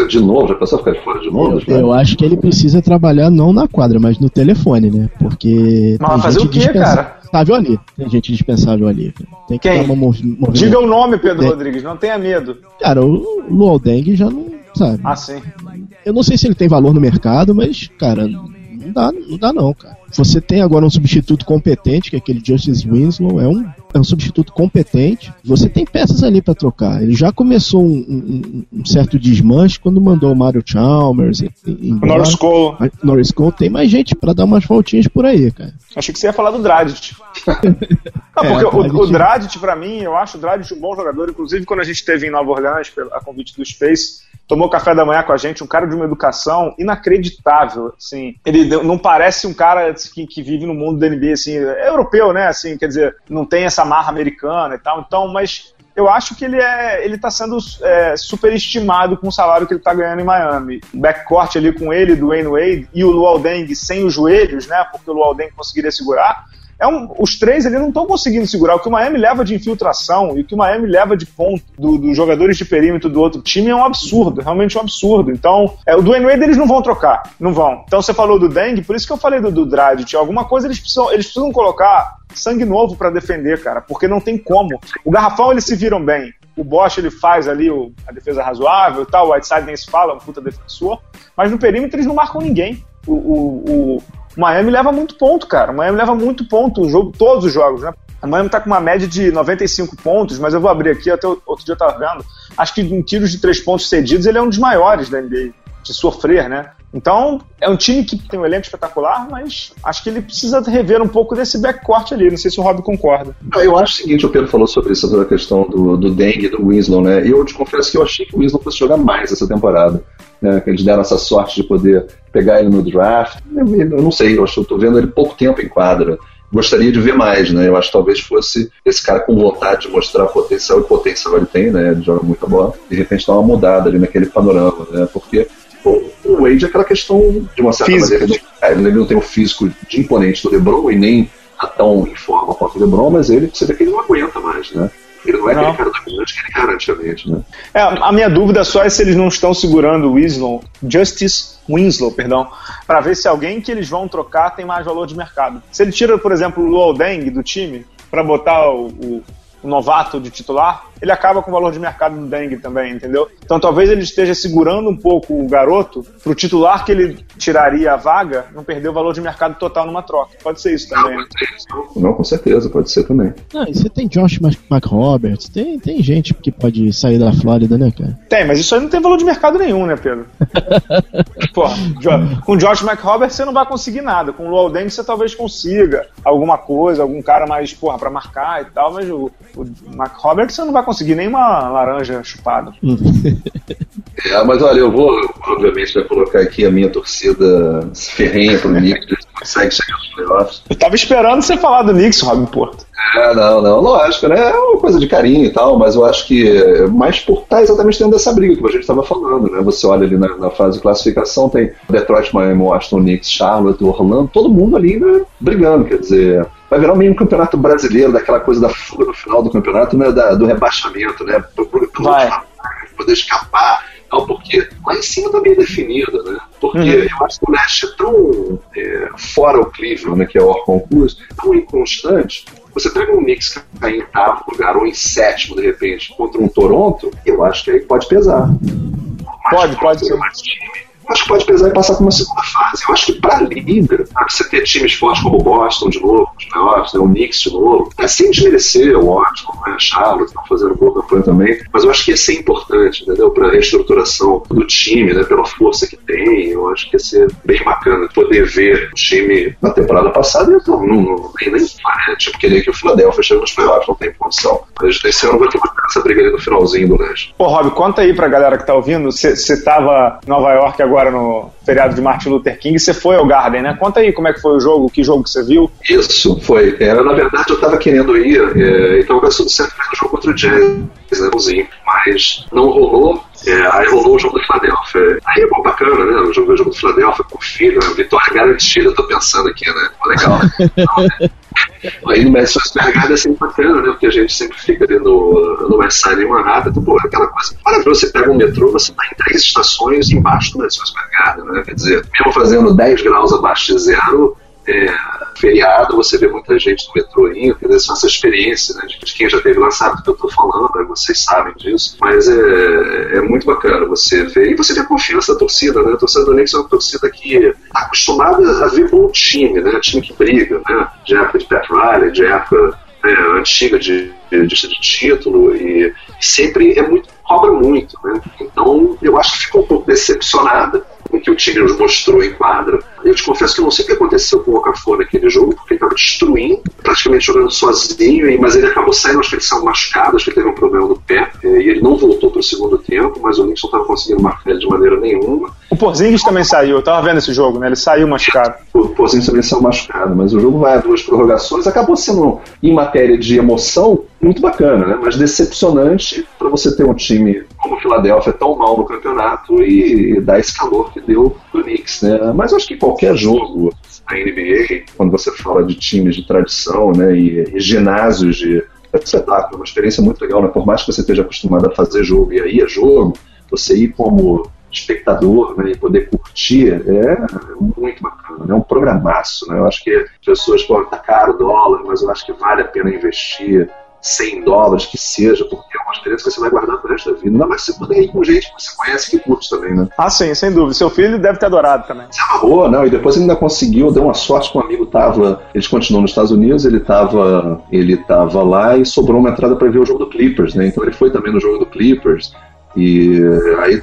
De novo, já pensou ficar de fora de novo? Eu, eu, acho que ele precisa trabalhar não na quadra, mas no telefone, né? Porque. Mas fazer o quê, cara? Dispensável ali. Tem gente dispensável ali. Tem que Quem? Uma mov Diga o nome, Pedro Rodrigues, não tenha medo. Cara, o Luol Deng já não. Sabe? Ah, sim. Eu não sei se ele tem valor no mercado, mas, cara, não dá, não dá não, cara. Você tem agora um substituto competente, que é aquele Justice Winslow, é um, é um substituto competente. Você tem peças ali para trocar. Ele já começou um, um, um, certo desmanche quando mandou o Mario Chalmers. Embora. Norris Cole. Norris Cole. Tem mais gente para dar umas voltinhas por aí, cara. Achei que você ia falar do Dragic. [LAUGHS] Não, porque é, o, o Dragic, pra mim, eu acho o Dragic um bom jogador. Inclusive, quando a gente esteve em Nova Orleans, a convite do Space, tomou café da manhã com a gente, um cara de uma educação inacreditável, assim. Ele não parece um cara que, que vive no mundo da NBA, assim, é europeu, né, assim, quer dizer, não tem essa marra americana e tal, então, mas eu acho que ele é ele está sendo é, superestimado com o salário que ele está ganhando em Miami. Backcourt ali com ele, do Wayne Wade, e o Luol Deng sem os joelhos, né, porque o Luol Deng conseguiria segurar, é um, os três ali não estão conseguindo segurar. O que o Miami leva de infiltração e o que o Miami leva de ponto dos do jogadores de perímetro do outro time é um absurdo, realmente um absurdo. Então, é, o Dwayne Wade eles não vão trocar, não vão. Então você falou do Deng, por isso que eu falei do, do Dragic. Alguma coisa eles precisam, eles precisam colocar sangue novo para defender, cara, porque não tem como. O garrafão eles se viram bem. O Bosch ele faz ali o, a defesa razoável, tal. O Whiteside nem se fala, um puta defensor. Mas no perímetro eles não marcam ninguém. O, o, o Miami leva muito ponto, cara. O Miami leva muito ponto, o jogo, todos os jogos, né? O Miami tá com uma média de 95 pontos, mas eu vou abrir aqui, até outro dia eu tava vendo. Acho que em tiros de três pontos cedidos ele é um dos maiores da NBA, de sofrer, né? Então, é um time que tem um elenco espetacular, mas acho que ele precisa rever um pouco desse backcourt ali. Não sei se o Rob concorda. Eu acho o seguinte, o Pedro falou sobre isso, sobre a questão do, do Deng e do Winslow, né? Eu te confesso que eu achei que o Winslow fosse jogar mais essa temporada. Né? Que eles deram essa sorte de poder pegar ele no draft. Eu, eu não sei, eu tô vendo ele pouco tempo em quadra gostaria de ver mais, né? Eu acho que talvez fosse esse cara com vontade de mostrar potencial, e potencial ele tem, né? Ele joga muita bola. De repente dá uma mudada ali naquele panorama, né? Porque o Wade é aquela questão, de uma certa maneira, ele, é, ele não tem o físico de imponente do LeBron e nem tá tão em forma quanto o LeBron, mas ele, você vê que ele não aguenta mais, né? Ele não é não. aquele cara dominante que ele era antigamente, né? É, a minha dúvida só é se eles não estão segurando o Winslow, Justice Winslow, perdão, para ver se alguém que eles vão trocar tem mais valor de mercado. Se ele tira, por exemplo, o Luol Deng do time para botar o, o, o novato de titular, ele acaba com o valor de mercado do dengue também, entendeu? Então talvez ele esteja segurando um pouco o garoto para o titular que ele tiraria a vaga não perder o valor de mercado total numa troca. Pode ser isso também. Não, não com certeza, pode ser também. Não, e você tem Josh McRoberts, tem, tem gente que pode sair da Flórida, né, cara? Tem, mas isso aí não tem valor de mercado nenhum, né, Pedro? [LAUGHS] Porra, com Josh McRoberts você não vai conseguir nada. Com o Luol você talvez consiga alguma coisa, algum cara mais, porra, pra marcar e tal, mas o, o McRoberts você não vai conseguir conseguir nem uma laranja chupada. [LAUGHS] é, mas olha, eu vou, obviamente, vai colocar aqui a minha torcida ferrenha pro Knicks, consegue chegar nos playoffs. Eu tava esperando você falar do Knicks, Robin Porto. É, não, não, lógico, né? É uma coisa de carinho e tal, mas eu acho que mais por estar tá exatamente dentro dessa briga que a gente estava falando, né? Você olha ali na, na, fase de classificação, tem Detroit, Miami, Washington, Knicks, Charlotte, Orlando, todo mundo ali né, brigando, quer dizer, vai virar meio um campeonato brasileiro, daquela coisa da fuga no final do campeonato, né? Da, do rebaixamento, né? Vai. Poder escapar tal, porque lá em cima tá bem definido, né? Porque uhum. eu acho que o Nash é tão é, fora o Cleveland, né, que é o concurso, tão inconstante. Você pega um Knicks que cai em oitavo lugar ou em sétimo, de repente, contra um Toronto, eu acho que aí pode pesar. Pode, pode ser. Mais time, acho que pode pesar e passar para uma segunda fase. Eu acho que para líder, você ter times fortes como o Boston de novo, os playoffs, né, o Knicks de novo, é sem desmerecer o Washington, né, Charlotte, estão fazendo boa campanha também, mas eu acho que ia ser importante, entendeu? Para a reestruturação do time, né, pela força que tem, eu acho que ia ser bem bacana poder ver o time na temporada passada, então não, não, nem, nem né, tipo, querer que o Philadelphia chegue nos playoffs, não tem condição. Mas esse ano vai ter essa briga ali no finalzinho do Leste. Pô, Rob, conta aí pra galera que tá ouvindo, você estava em Nova York agora agora no feriado de Martin Luther King, você foi ao Garden, né? Conta aí como é que foi o jogo, que jogo que você viu. Isso, foi. Era, na verdade, eu estava querendo ir, é, então eu tudo certo para o jogo contra o Jazz, né, mas não rolou. É, aí rolou o jogo do Philadelphia. Aí é bom, bacana, né? O jogo, o jogo do Philadelphia com o filho, né? vitória garantida, tô pensando aqui, né? Legal. Aí no Madison Square Garden é sempre bacana, né? Porque a gente sempre fica ali no, no West Side em Manhattan, então, pô, aquela coisa. Olha, você pega um metrô, você tá em três estações embaixo do Madison Square né? Quer dizer, mesmo fazendo 10 graus abaixo de zero, é, feriado, você vê muita gente no metrô indo, quer dizer, essa experiência, né, de quem já teve lá sabe do que eu estou falando, né, vocês sabem disso, mas é, é muito bacana você ver, e você vê a confiança da torcida, né, a torcida do Knicks é uma torcida que está acostumada a ver bom time, né, time que briga, né, de época de Pat Riley, de época né, antiga de, de, de, título, e sempre é muito, cobra muito, né, então eu acho que ficou um pouco decepcionada com o que o time nos mostrou em quadra. Eu te confesso que eu não sei o que aconteceu com o Okafor naquele jogo, porque ele estava destruindo, praticamente jogando sozinho, mas ele acabou saindo, acho que ele saiu machucado, acho que ele teve um problema no pé, e ele não voltou para o segundo tempo, mas o Nixon estava conseguindo marcar ele de maneira nenhuma. O Porzingis também saiu, eu tava vendo esse jogo, né? Ele saiu machucado. O Porzingis também saiu machucado, mas o jogo vai a duas prorrogações, acabou sendo, em matéria de emoção, muito bacana, né? Mas decepcionante para você ter um time como o Philadelphia tão mal no campeonato e, dar esse calor que deu pro Knicks, né? Mas acho que qualquer jogo na NBA, quando você fala de times de tradição, né? E, e ginásios de espetáculo, uma experiência muito legal, né? Por mais que você esteja acostumado a fazer jogo e aí é jogo, você ir como espectador né, e poder curtir é muito bacana, é um programaço. Né? Eu acho que as pessoas podem estar caro o dólar, mas eu acho que vale a pena investir 100 dólares que seja, porque é uma experiência que você vai guardar pro resto da vida. Ainda mais se você ir com gente que você conhece que curte também, né? Ah, sim, sem dúvida. Seu filho deve ter adorado também. Se amarrou, não, e depois ele ainda conseguiu, deu uma sorte que um amigo tava. Eles continuam nos Estados Unidos, ele tava, ele tava lá e sobrou uma entrada para ver o jogo do Clippers, né? Então ele foi também no jogo do Clippers. E aí,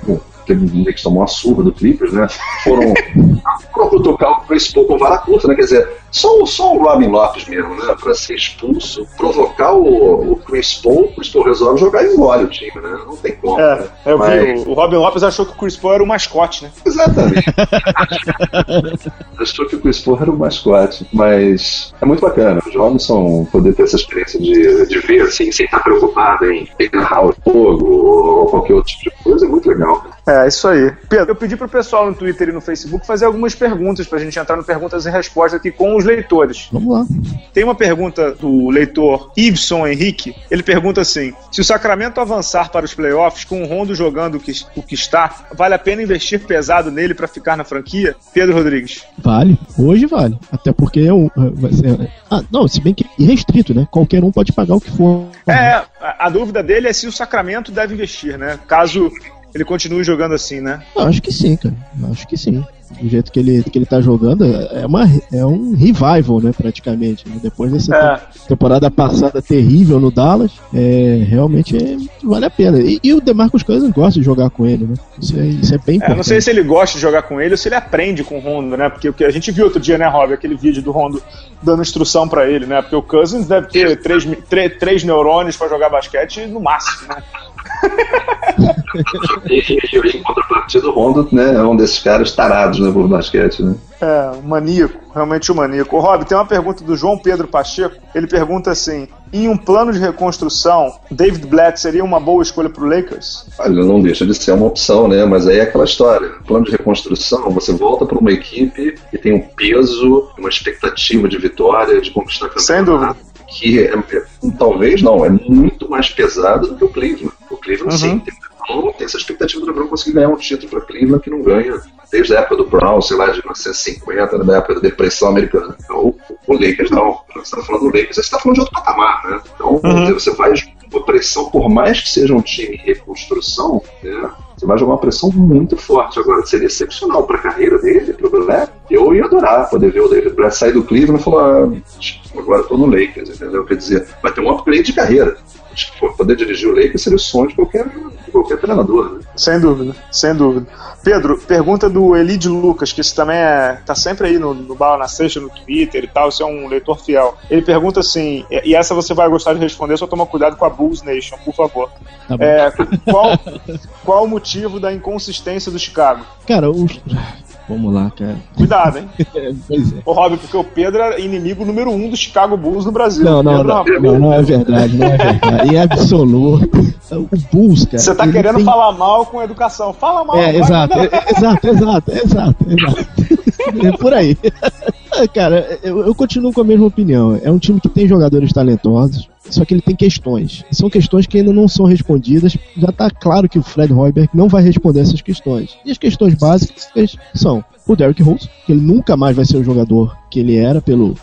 teve um que tomou uma surra do Clippers, né? Foram, [LAUGHS] foram tocar o Chris Paul com vara curta, né? Quer dizer, só, só o Robin Lopes mesmo, né? Pra ser expulso, provocar o, o Chris Paul, o Chris Paul resolve jogar e engole o time, né? Não tem como. É, né? eu Mas... vi, o, o Robin Lopes achou que o Chris Paul era o mascote, né? Exatamente. [LAUGHS] achou que o Chris Paul era o mascote, mas é muito bacana. Os Robinson poder ter essa experiência de, de ver, assim, sem estar preocupado em pegar o fogo ou qualquer outro tipo de coisa, é muito legal. É, isso aí. Pedro, eu pedi pro pessoal no Twitter e no Facebook fazer algumas perguntas pra gente entrar no perguntas e respostas aqui com os leitores. Vamos lá. Tem uma pergunta do leitor Ibson Henrique. Ele pergunta assim: se o Sacramento avançar para os playoffs com o Rondo jogando o que, o que está, vale a pena investir pesado nele para ficar na franquia? Pedro Rodrigues. Vale. Hoje vale. Até porque é um. É, ah, não, se bem que é irrestrito, né? Qualquer um pode pagar o que for. É, a, a dúvida dele é se o Sacramento deve investir, né? Caso ele continue jogando assim, né? Eu acho que sim, cara. Eu acho que sim do jeito que ele, que ele tá jogando, é, uma, é um revival, né, praticamente. Né? Depois dessa é. temporada passada terrível no Dallas, é, realmente é, vale a pena. E, e o DeMarcus Cousins gosta de jogar com ele, né? Isso é, isso é bem importante. É, não sei se ele gosta de jogar com ele ou se ele aprende com o Rondo, né? Porque o que a gente viu outro dia, né, Rob, aquele vídeo do Rondo dando instrução para ele, né? Porque o Cousins deve ter três, três, três neurônios para jogar basquete no máximo, né? [LAUGHS] e, e, em contrapartida, o Rondo né, é um desses caras tarados né, por basquete. Né? É, maníaco, realmente um maníaco. Rob, tem uma pergunta do João Pedro Pacheco. Ele pergunta assim: em um plano de reconstrução, David Blatt seria uma boa escolha para o Lakers? Olha, não deixa de ser uma opção, né? Mas aí é aquela história. Plano de reconstrução, você volta para uma equipe que tem um peso, uma expectativa de vitória, de conquistar campeonato. Sem dúvida. Que é, é, talvez não, é muito mais pesado do que o Cleveland. O Cleveland, uhum. sim, tem, não tem essa expectativa do LeBron conseguir ganhar um título para Cleveland que não ganha desde a época do Brown, sei lá, de 1950, da época da depressão americana. Então, o Lakers não. Você está falando do Lakers, você está falando de outro patamar, né? Então, uhum. você faz uma pressão, por mais que seja um time em reconstrução, né? Você vai jogar uma pressão muito forte. Agora, seria excepcional para a carreira dele, para o Black. Eu ia adorar poder ver o David Black sair do Cleveland e falar: ah, agora estou no Lakers, entendeu? Quer dizer, vai ter um upgrade de carreira poder dirigir o Lakers seria o sonho de qualquer, de qualquer treinador. Né? Sem dúvida, sem dúvida. Pedro, pergunta do Elide Lucas, que isso também é, tá sempre aí no, no Bala na Sexta, no Twitter e tal, você é um leitor fiel. Ele pergunta assim, e essa você vai gostar de responder, só toma cuidado com a Bulls Nation, por favor. Tá é, qual, qual o motivo da inconsistência do Chicago? Cara, os, Vamos lá, cara. Cuidado, hein? é, [LAUGHS] pois é. Ô, Rob, porque o Pedro é inimigo número um do Chicago Bulls no Brasil. Não, não, não, não, não, é verdade, não é verdade. Em absoluto. O Bulls, cara. Você tá querendo tem... falar mal com educação. Fala mal. É, exato, é, exato, exato, exato, exato. É por aí. Cara, eu, eu continuo com a mesma opinião. É um time que tem jogadores talentosos só que ele tem questões. E são questões que ainda não são respondidas. Já está claro que o Fred Hoiberg não vai responder essas questões. E as questões básicas são o Derrick Rose, que ele nunca mais vai ser o jogador que ele era pela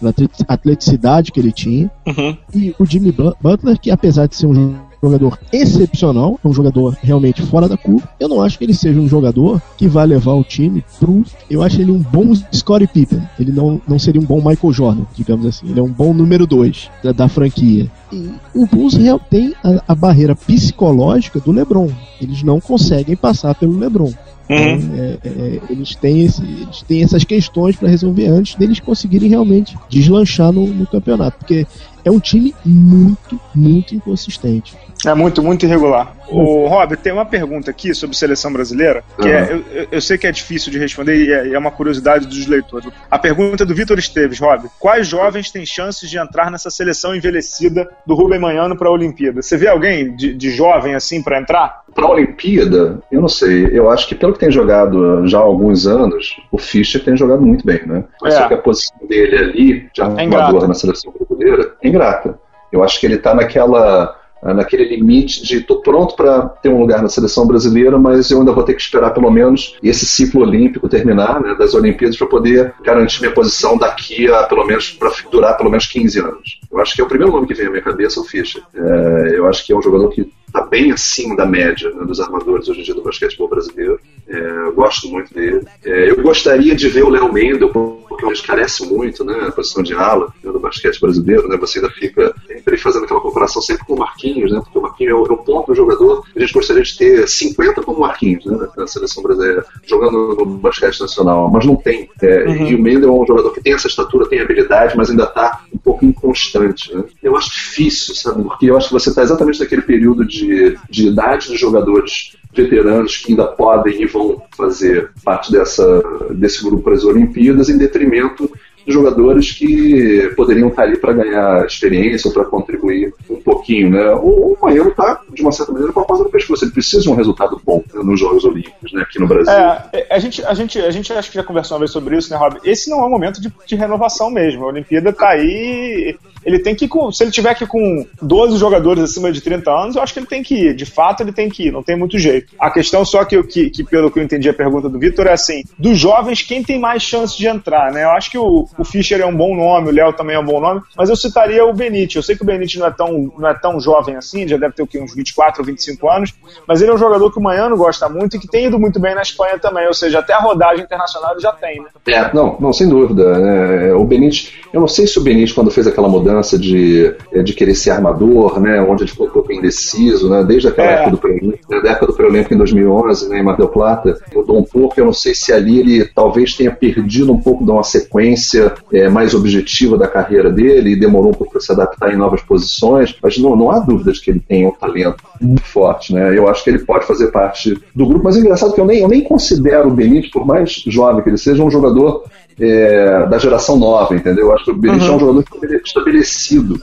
atleticidade que ele tinha, uhum. e o Jimmy Butler, que apesar de ser um jogador excepcional, um jogador realmente fora da curva. Eu não acho que ele seja um jogador que vai levar o time pro. Eu acho ele um bom Scottie Pippen. Ele não, não seria um bom Michael Jordan, digamos assim. Ele é um bom número 2 da, da, franquia. E o Bulls tem a, a barreira psicológica do LeBron. Eles não conseguem passar pelo LeBron. Uhum. Então, é, é, eles, têm esse, eles têm essas questões para resolver antes deles conseguirem realmente deslanchar no, no campeonato. Porque é um time muito, muito inconsistente. É muito, muito irregular. O Rob, tem uma pergunta aqui sobre seleção brasileira, que uhum. é, eu, eu, sei que é difícil de responder e é, é uma curiosidade dos leitores. A pergunta é do Vitor Esteves, Rob. Quais jovens têm chances de entrar nessa seleção envelhecida do Rubem Manhano para a Olimpíada? Você vê alguém de, de jovem assim para entrar? Para a Olimpíada, eu não sei. Eu acho que pelo que tem jogado já há alguns anos, o Fischer tem jogado muito bem, né? É. só que a posição dele ali, de armador é na seleção brasileira, é ingrata. Eu acho que ele está naquela naquele limite de estou pronto para ter um lugar na seleção brasileira, mas eu ainda vou ter que esperar pelo menos esse ciclo olímpico terminar, né, das Olimpíadas, para poder garantir minha posição daqui a pelo menos para durar pelo menos 15 anos. Eu acho que é o primeiro nome que vem à minha cabeça, o Fischer. É, eu acho que é um jogador que está bem acima da média né, dos armadores hoje em dia do basquetebol brasileiro. É, eu gosto muito dele. É, eu gostaria de ver o Léo Mendel, porque ele carece muito, né, a posição de ala né, do basquete brasileiro, né, você ainda fica sempre fazendo aquela comparação sempre com o Marquinhos, né, porque o Marquinhos é o, é o ponto do jogador, a gente gostaria de ter 50 como Marquinhos, né, na seleção brasileira, jogando no basquete nacional, mas não tem. É, uhum. E o Mendel é um jogador que tem essa estatura, tem habilidade, mas ainda está um pouco inconstante. Né. Eu acho difícil, sabe, porque eu acho que você está exatamente naquele período de, de idade dos jogadores veteranos que ainda podem e vão fazer parte dessa, desse grupo para as Olimpíadas, em detrimento de jogadores que poderiam estar ali para ganhar experiência ou para contribuir um pouquinho. Né? O, o Miami está, de uma certa maneira, com a no pescoço. Ele precisa de um resultado bom né, nos Jogos Olímpicos né, aqui no Brasil. É, a, gente, a, gente, a gente acho que já conversou uma vez sobre isso, né, Rob? Esse não é um momento de, de renovação mesmo. A Olimpíada está aí ele tem que. Se ele tiver que com 12 jogadores acima de 30 anos, eu acho que ele tem que ir. De fato, ele tem que ir, não tem muito jeito. A questão só que, que, que pelo que eu entendi a pergunta do Vitor, é assim: dos jovens, quem tem mais chance de entrar, né? Eu acho que o, o Fischer é um bom nome, o Léo também é um bom nome, mas eu citaria o Benite. Eu sei que o Benite não é tão, não é tão jovem assim, já deve ter o quê? uns 24 ou 25 anos, mas ele é um jogador que o Manhano gosta muito e que tem ido muito bem na Espanha também, ou seja, até a rodagem internacional ele já tem, né? É, não, não, sem dúvida. É, o Benite, eu não sei se o Benite, quando fez aquela mudança de é, de querer ser armador, né, onde ele ficou um pouco indeciso, né, desde aquela é. época do pré-olímpico, da época do pré-olímpico em 2011, né, em Mar del Plata, mudou um pouco, eu não sei se ali ele talvez tenha perdido um pouco de uma sequência é, mais objetiva da carreira dele e demorou um pouco para se adaptar em novas posições, mas não, não há dúvida de que ele tem um talento muito forte, né, eu acho que ele pode fazer parte do grupo, mas é engraçado que eu nem, eu nem considero o Benítez, por mais jovem que ele seja, um jogador é, da geração nova, entendeu? Eu acho que o Benítez uhum. é um jogador estabelecido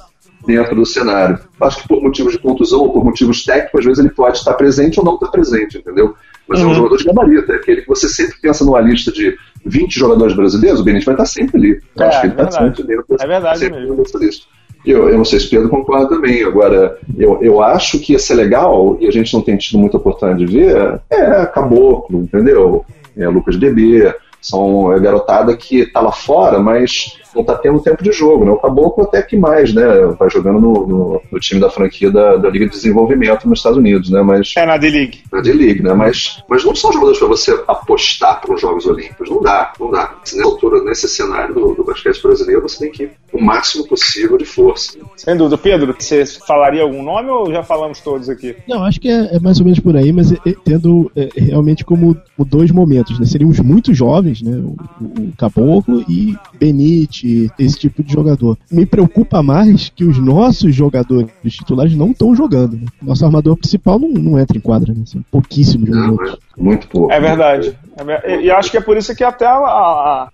dentro do cenário. Acho que por motivos de contusão ou por motivos técnicos, às vezes ele pode estar presente ou não estar presente, entendeu? Mas uhum. é um uhum. jogador de gabarito, é aquele que você sempre pensa numa lista de 20 jogadores brasileiros, o Benítez vai estar sempre ali. Eu é, acho que ele está sempre dentro é verdade sempre mesmo. nessa lista. Eu, eu não sei se Pedro concorda também. Agora, eu, eu acho que ia ser legal, e a gente não tem tido muita oportunidade de ver, é Caboclo, entendeu? É Lucas Bebê, são é garotada que tá lá fora, mas não tá tendo tempo de jogo, né? O Caboclo até que mais, né? Vai jogando no, no, no time da franquia da, da, Liga de Desenvolvimento nos Estados Unidos, né? Mas, é na D-League. Na D-League, né? Mas, mas não são jogadores para você apostar para os Jogos Olímpicos. Não dá, não dá. Nessa altura, nesse cenário do, do basquete brasileiro, você tem que o máximo possível de força. Sem dúvida. Pedro, você falaria algum nome ou já falamos todos aqui? Não, acho que é, é mais ou menos por aí, mas é, é, tendo é, realmente como, dois momentos, né? Seríamos muito jovens, né? O, o Caboclo e Benite, esse tipo de jogador. Me preocupa mais que os nossos jogadores titulares não estão jogando. Né? Nosso armador principal não, não entra em quadra, né? São pouquíssimos minutos. Muito pouco. É verdade. É, e acho que é por isso que até a, a,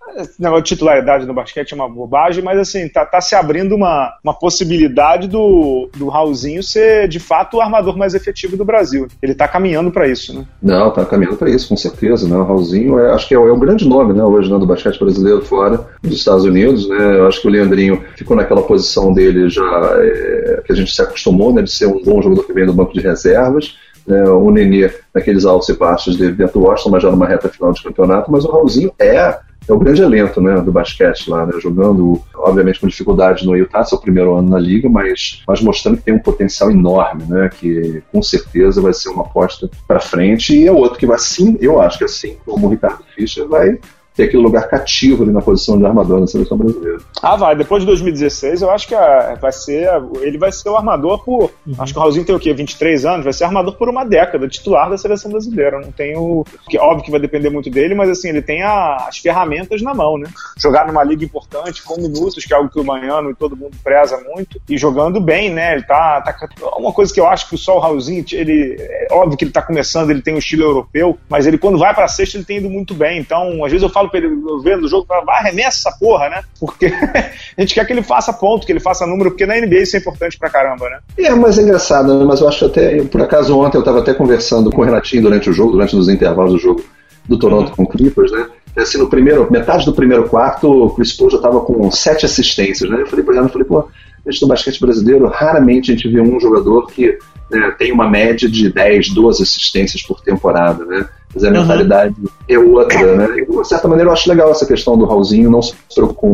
a, titularidade no basquete é uma bobagem, mas assim, tá, tá se abrindo uma, uma possibilidade do, do Raulzinho ser de fato o armador mais efetivo do Brasil. Ele tá caminhando para isso, né? Não, tá caminhando para isso, com certeza. Né? O Raulzinho é, acho que é, é um grande nome né, hoje né, do basquete brasileiro fora dos Estados Unidos. Né? Eu acho que o Leandrinho ficou naquela posição dele já é, que a gente se acostumou né, de ser um bom jogador que vem do banco de reservas né, o Nenê naqueles altos e baixos dele dentro do Washington, mas já numa reta final de campeonato, mas o Raulzinho é, é o grande alento né, do basquete lá, né, jogando, obviamente, com dificuldade no Utah, seu primeiro ano na liga, mas, mas mostrando que tem um potencial enorme, né, que com certeza vai ser uma aposta para frente, e é outro que vai sim, eu acho que assim como o Ricardo Fischer, vai ter aquele lugar cativo ali na posição de armador na seleção brasileira. Ah, vai. Depois de 2016, eu acho que a, vai ser. Ele vai ser o armador por. Uhum. Acho que o Raulzinho tem o quê? 23 anos? Vai ser armador por uma década, titular da seleção brasileira. Não tem o. Que, óbvio que vai depender muito dele, mas assim, ele tem a, as ferramentas na mão, né? Jogar numa liga importante, com minutos, que é algo que o Manhano e todo mundo preza muito, e jogando bem, né? Ele tá. tá uma coisa que eu acho que só o Raulzinho, ele. É óbvio que ele tá começando, ele tem o estilo europeu, mas ele, quando vai pra sexta, ele tem ido muito bem. Então, às vezes eu falo pra ele vendo o jogo, vai, arremessa essa porra, né? Porque [LAUGHS] a gente quer que ele faça ponto, que ele faça número, porque na NBA isso é importante pra caramba, né? É, mas é engraçado, né? mas eu acho até, por acaso ontem eu tava até conversando com o Renatinho durante o jogo, durante os intervalos do jogo do Toronto uhum. com o Clippers, né? Assim, no primeiro, metade do primeiro quarto, o Chris Paul já tava com sete assistências, né? Eu falei pra ele, eu falei, pô, a gente no basquete brasileiro, raramente a gente vê um jogador que né, tem uma média de 10, 12 assistências por temporada, né? Mas a uhum. mentalidade é outra, né? E, de uma certa maneira, eu acho legal essa questão do Raulzinho não se preocupar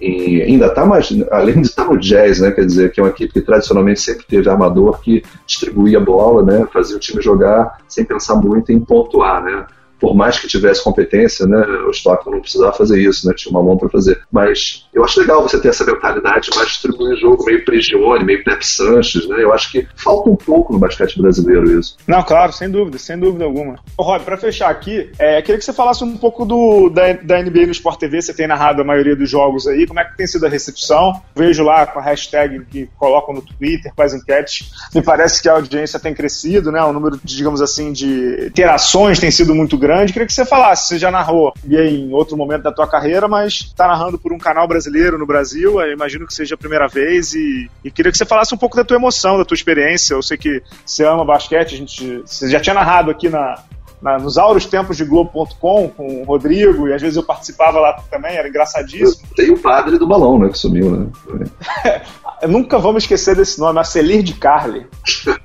em. Ainda tá mais. Além de estar no jazz, né? Quer dizer, que é uma equipe que tradicionalmente sempre teve armador que distribuía a bola, né? Fazia o time jogar sem pensar muito em pontuar, né? Por mais que tivesse competência, né, o Stockton não precisava fazer isso, né, tinha uma mão para fazer. Mas eu acho legal você ter essa mentalidade mais distribuir jogo, meio Prigione, meio Pep Sanches, né, eu acho que falta um pouco no basquete brasileiro isso. Não, claro, sem dúvida, sem dúvida alguma. Ô, Rob, para fechar aqui, é, queria que você falasse um pouco do, da, da NBA no Sport TV, você tem narrado a maioria dos jogos aí, como é que tem sido a recepção? Vejo lá com a hashtag que colocam no Twitter, com as enquetes, me parece que a audiência tem crescido, né, o número, digamos assim, de interações tem sido muito grande, grande. Queria que você falasse, você já narrou em outro momento da tua carreira, mas está narrando por um canal brasileiro no Brasil, eu imagino que seja a primeira vez, e, e, queria que você falasse um pouco da tua emoção, da tua experiência. Eu sei que você ama basquete, a gente, você já tinha narrado aqui na, na, nos auros tempos de Globo.com com o Rodrigo, e às vezes eu participava lá também, era engraçadíssimo. Tem o padre do balão, né, que sumiu, né? [LAUGHS] nunca vamos esquecer desse nome, Acelir de Carli. [LAUGHS]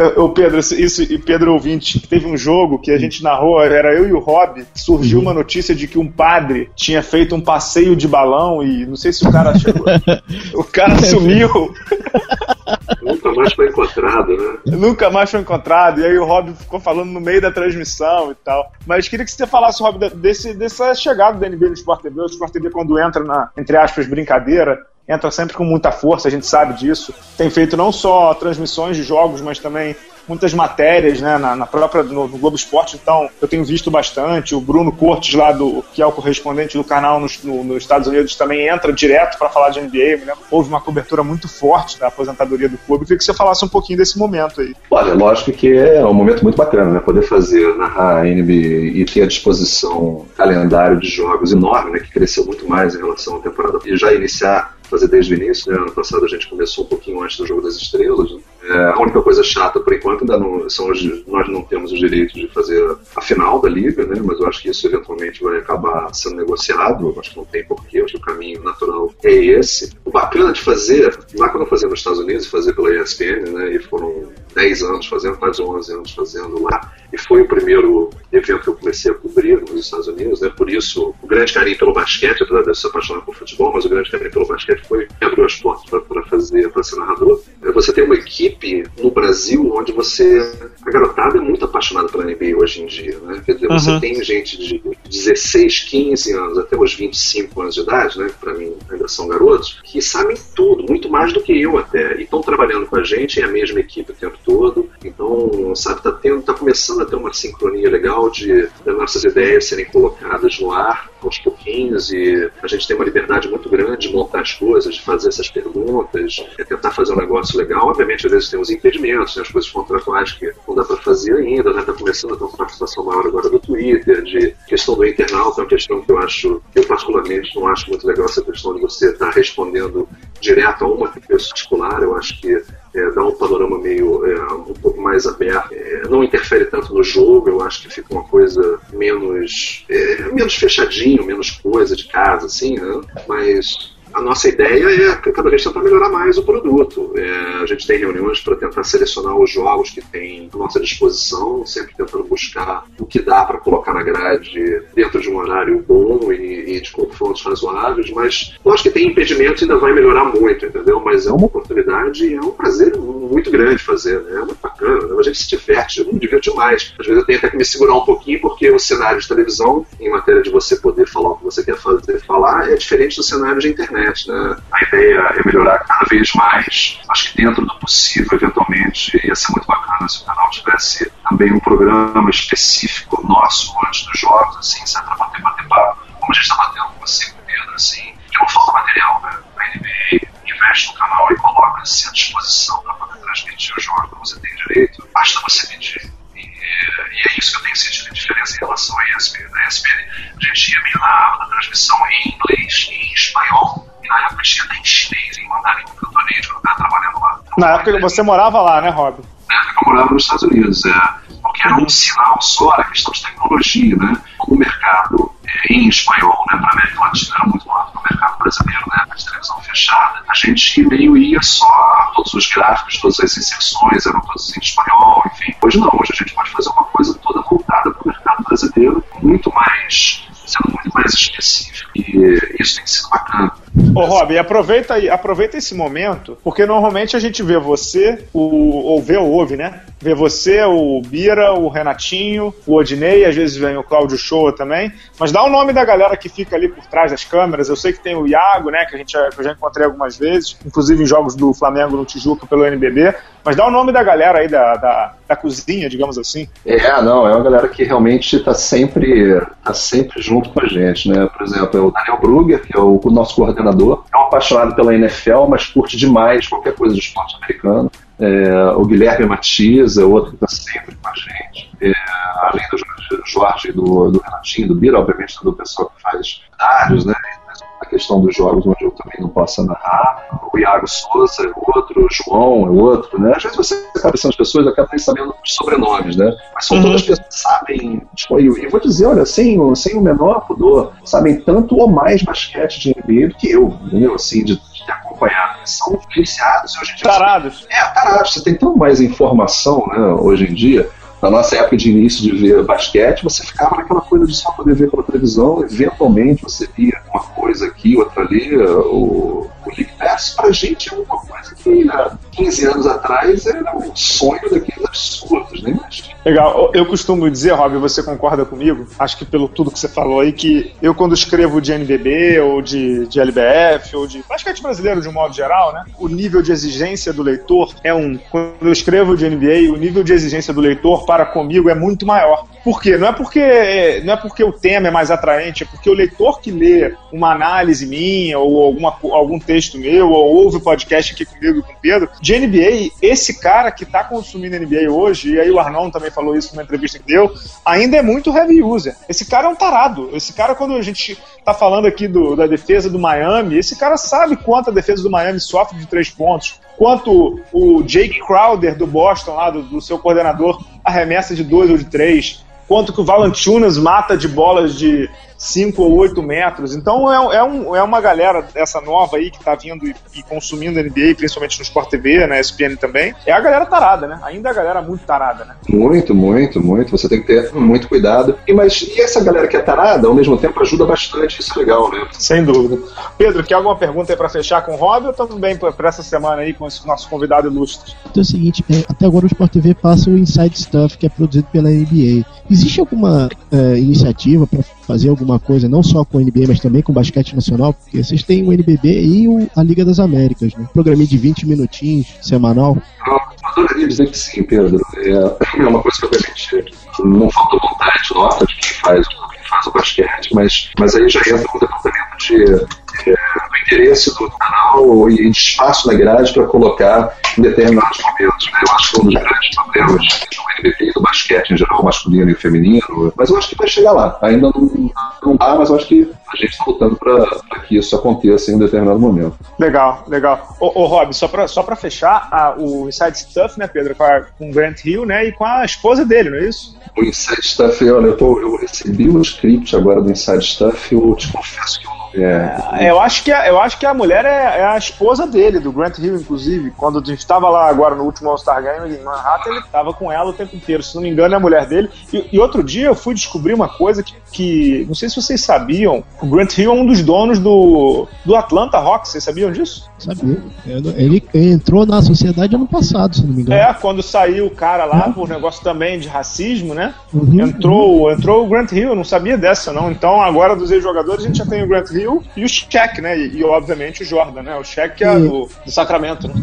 [LAUGHS] o Pedro, isso, e Pedro ouvinte, teve um jogo que a gente narrou, era eu e o Rob, surgiu uhum. uma notícia de que um padre tinha feito um passeio de balão e não sei se o cara chegou. [LAUGHS] o cara sumiu. [LAUGHS] Nunca mais foi encontrado, né? Nunca mais foi encontrado. E aí o Rob ficou falando no meio da transmissão e tal. Mas queria que você falasse, Rob, desse, dessa chegada da NBA no Sport TV. O Sport TV, quando entra na, entre aspas, brincadeira, entra sempre com muita força, a gente sabe disso. Tem feito não só transmissões de jogos, mas também muitas matérias, né, na, na própria no, no, Globo Esporte, então eu tenho visto bastante. O Bruno Cortes lá do que é o correspondente do canal nos, no, nos Estados Unidos também entra direto para falar de NBA. Né? Houve uma cobertura muito forte da aposentadoria do clube. Queria que você falasse um pouquinho desse momento aí. Olha, lógico que é um momento muito bacana, né? Poder fazer narrar a NBA e ter à disposição um calendário de jogos enorme, né? Que cresceu muito mais em relação à temporada e já iniciar fazer desde o início. Né? Ano passado a gente começou um pouquinho antes do Jogo das Estrelas. Né? É, a única coisa chata, por enquanto, ainda não, são os, nós não temos os direitos de fazer a final da Liga, né? mas eu acho que isso eventualmente vai acabar sendo negociado. Eu acho que não tem porquê, acho que o caminho natural é esse. O bacana de fazer, lá quando eu fazia nos Estados Unidos, fazer pela ESPN, né? e foram 10 anos fazendo, quase 11 anos fazendo lá, e foi o primeiro evento que eu comecei a cobrir nos Estados Unidos, né? por isso o grande carinho pelo basquete, apesar de ser apaixonado por futebol, mas o grande carinho pelo basquete foi que abriu as portas para fazer, para ser narrador. É, você tem uma equipe no Brasil onde você. A garotada é muito apaixonada pela NBA hoje em dia, né? Quer dizer, uhum. você tem gente de 16, 15 anos até os 25 anos de idade, né? Para mim ainda são garotos, que sabem tudo, muito mais do que eu até. E estão trabalhando com a gente, é a mesma equipe o tempo todo. Então, sabe, tá, tendo, tá começando a ter uma sincronia legal de, de nossas ideias serem colocadas no ar aos pouquinhos e a gente tem uma liberdade muito grande de montar as coisas, de fazer essas perguntas, é tentar fazer um negócio legal. Obviamente, às vezes tem os impedimentos, né, as coisas contratuais que não dá para fazer ainda, né? Tá começando a ter uma participação maior agora do Twitter, de questão do internauta, é uma questão que eu acho, eu particularmente não acho muito legal essa questão de você estar tá respondendo direto a uma pessoa particular. Eu acho que é, dá um panorama meio é, um pouco mais aberto, é, não interfere tanto no jogo, eu acho que fica uma coisa menos, é, menos fechadinho, menos coisa de casa, assim, né? mas a nossa ideia é cada vez tentar melhorar mais o produto. É, a gente tem reuniões para tentar selecionar os jogos que tem à nossa disposição, sempre tentando buscar o que dá para colocar na grade dentro de um horário bom e, e de confrontos razoáveis, mas lógico que tem impedimentos e ainda vai melhorar muito, entendeu? Mas é uma oportunidade e é um prazer muito grande fazer, né? É muito bacana, né? a gente se diverte, eu me divirto demais. Às vezes eu tenho até que me segurar um pouquinho porque o cenário de televisão, em matéria de você poder falar o que você quer fazer, falar, é diferente do cenário de internet Né? A ideia é melhorar cada vez mais. Acho que dentro do possível, eventualmente, ia ser muito bacana se o canal tivesse também um programa específico nosso antes dos jogos, assim, sabe, para bater, bater papo, como a gente está batendo com você, com o Pedro, assim, que não falta material, né? A NBA investe no canal e coloca-se à disposição para poder transmitir o jogo que você tem direito, basta você pedir. E, e, é isso que eu tenho sentido de diferença em relação à ESPN. Na ESPN, a gente ia meio na, na transmissão em inglês e em espanhol, e na época tinha até em chinês, em mandarim, tornei quando eu estava trabalhando lá. Na época você morava lá, né, Rob? Na época eu morava nos Estados Unidos, é. Porque era um sinal só, a questão de tecnologia, né? O mercado é, em espanhol, né, para a América Latina era muito alto, no mercado brasileiro, né, de televisão fechada, a gente meio ia só, todos os gráficos, todas as inserções eram todos em espanhol. Hoje não, hoje a gente pode fazer uma coisa toda voltada para o mercado brasileiro, muito mais, sendo muito mais específico, e isso tem sido bacana. Ô, Rob, aproveita, aproveita esse momento, porque normalmente a gente vê você, o, ou vê ou ouve, né? Vê você, o Bira, o Renatinho, o Odinei, às vezes vem o Cláudio Show também. Mas dá o nome da galera que fica ali por trás das câmeras. Eu sei que tem o Iago, né? Que a gente que eu já encontrei algumas vezes, inclusive em jogos do Flamengo no Tijuca pelo NBB. Mas dá o nome da galera aí da, da, da cozinha, digamos assim. É, não, é uma galera que realmente está sempre, tá sempre junto com a gente, né? Por exemplo, é o Daniel Brugger, que é o, o nosso coordenador, é um apaixonado pela NFL, mas curte demais qualquer coisa de esporte americano. É, o Guilherme Matias é outro que está sempre com a gente. É, além do Jorge, do, do Renatinho, do Bira, obviamente, do pessoal que faz dários, né? A questão dos jogos onde eu também não posso narrar. O Iago Souza é outro, o João é outro, né? Às vezes você acaba sendo as pessoas, acaba nem sabendo os sobrenomes, né? Mas são uhum. todas pessoas que sabem, tipo, e vou dizer, olha, sem, sem o menor pudor, sabem tanto ou mais basquete de NBA do que eu, entendeu? Assim, de, de acompanhar. São viciados hoje em dia. Tarados. É, tarados. Você tem tão mais informação, né, hoje em dia na nossa época de início de ver basquete, você ficava naquela coisa de só poder ver pela televisão, eventualmente você via uma coisa aqui, outra ali, o, o League Pass, pra gente é uma coisa que há 15 anos atrás era um sonho daqueles absurdos, mais. Legal. Eu costumo dizer, Rob, você concorda comigo? Acho que pelo tudo que você falou aí, que eu quando escrevo de NBB ou de, de LBF ou de basquete brasileiro de um modo geral, né? O nível de exigência do leitor é um. Quando eu escrevo de NBA, o nível de exigência do leitor para comigo é muito maior. Por quê? Não é porque, não é porque o tema é mais atraente, é porque o leitor que lê uma análise minha ou alguma, algum texto meu ou ouve o podcast aqui comigo e com o Pedro, de NBA, esse cara que está consumindo NBA hoje, e aí o Arnon também falou isso numa entrevista que deu, ainda é muito heavy user. Esse cara é um tarado. Esse cara, quando a gente está falando aqui do, da defesa do Miami, esse cara sabe quanto a defesa do Miami sofre de três pontos, quanto o Jake Crowder do Boston, lá do, do seu coordenador, arremessa de dois ou de três, quanto que o Valanciunas mata de bolas de 5 ou 8 metros. Então é, é, um, é uma galera essa nova aí que tá vindo e, e, consumindo NBA, principalmente no Sport TV, na ESPN também. É a galera tarada, né? Ainda é a galera muito tarada, né? Muito, muito, muito. Você tem que ter muito cuidado. E, mas e essa galera que é tarada, ao mesmo tempo, ajuda bastante. Isso é legal, né? Sem dúvida. Pedro, quer alguma pergunta aí pra fechar com o Rob ou também pra essa semana aí com esse nosso convidado ilustre? Então é o seguinte, é, até agora o Sport TV passa o Inside Stuff, que é produzido pela NBA. Existe alguma é, iniciativa para fazer alguma coisa, não só com o NBA, mas também com o basquete nacional, porque vocês têm o NBB e o, a Liga das Américas, né? Programinha de 20 minutinhos, semanal. Eu adoraria dizer que sim, Pedro. É, é uma coisa que obviamente não falta vontade nossa de quem faz, quem faz o basquete, mas, mas aí já entra no departamento de, de, do interesse do canal e de espaço na grade para colocar em determinados momentos. Né? Eu acho que um dos grandes problemas do NBB do basquete em geral, masculino e feminino, mas eu acho que vai chegar lá. Ainda não, não dá, mas eu acho que a gente está lutando para que isso aconteça em um determinado momento. Legal, legal. Ô, ô Rob, só para só fechar, a, o Inside Stuff, né, Pedro, com, a, com o Grant Hill, né, e com a esposa dele, não é isso? O Inside Stuff, olha, eu, tô, eu recebi o script agora do Inside Stuff, eu te confesso que eu não é, eu, acho que a, eu acho que a mulher é, é, a esposa dele, do Grant Hill, inclusive. Quando a gente estava lá agora no último All-Star Game em Manhattan, ele estava com ela o tempo inteiro. Se não me engano, é a mulher dele. E, e, outro dia eu fui descobrir uma coisa que, que, não sei se vocês sabiam, o Grant Hill é um dos donos do, do Atlanta Hawks. Vocês sabiam disso? Sabia. Ele, entrou na sociedade ano passado, se não me engano. É, quando saiu o cara lá, por negócio também de racismo, né? Uhum, entrou, uhum. entrou o Grant Hill, eu não sabia dessa, não. Então agora dos ex-jogadores a gente já tem o Grant Hill Hill e o Shaq, né? E, e, obviamente o Jordan, né? O Shaq é do, do Sacramento, né?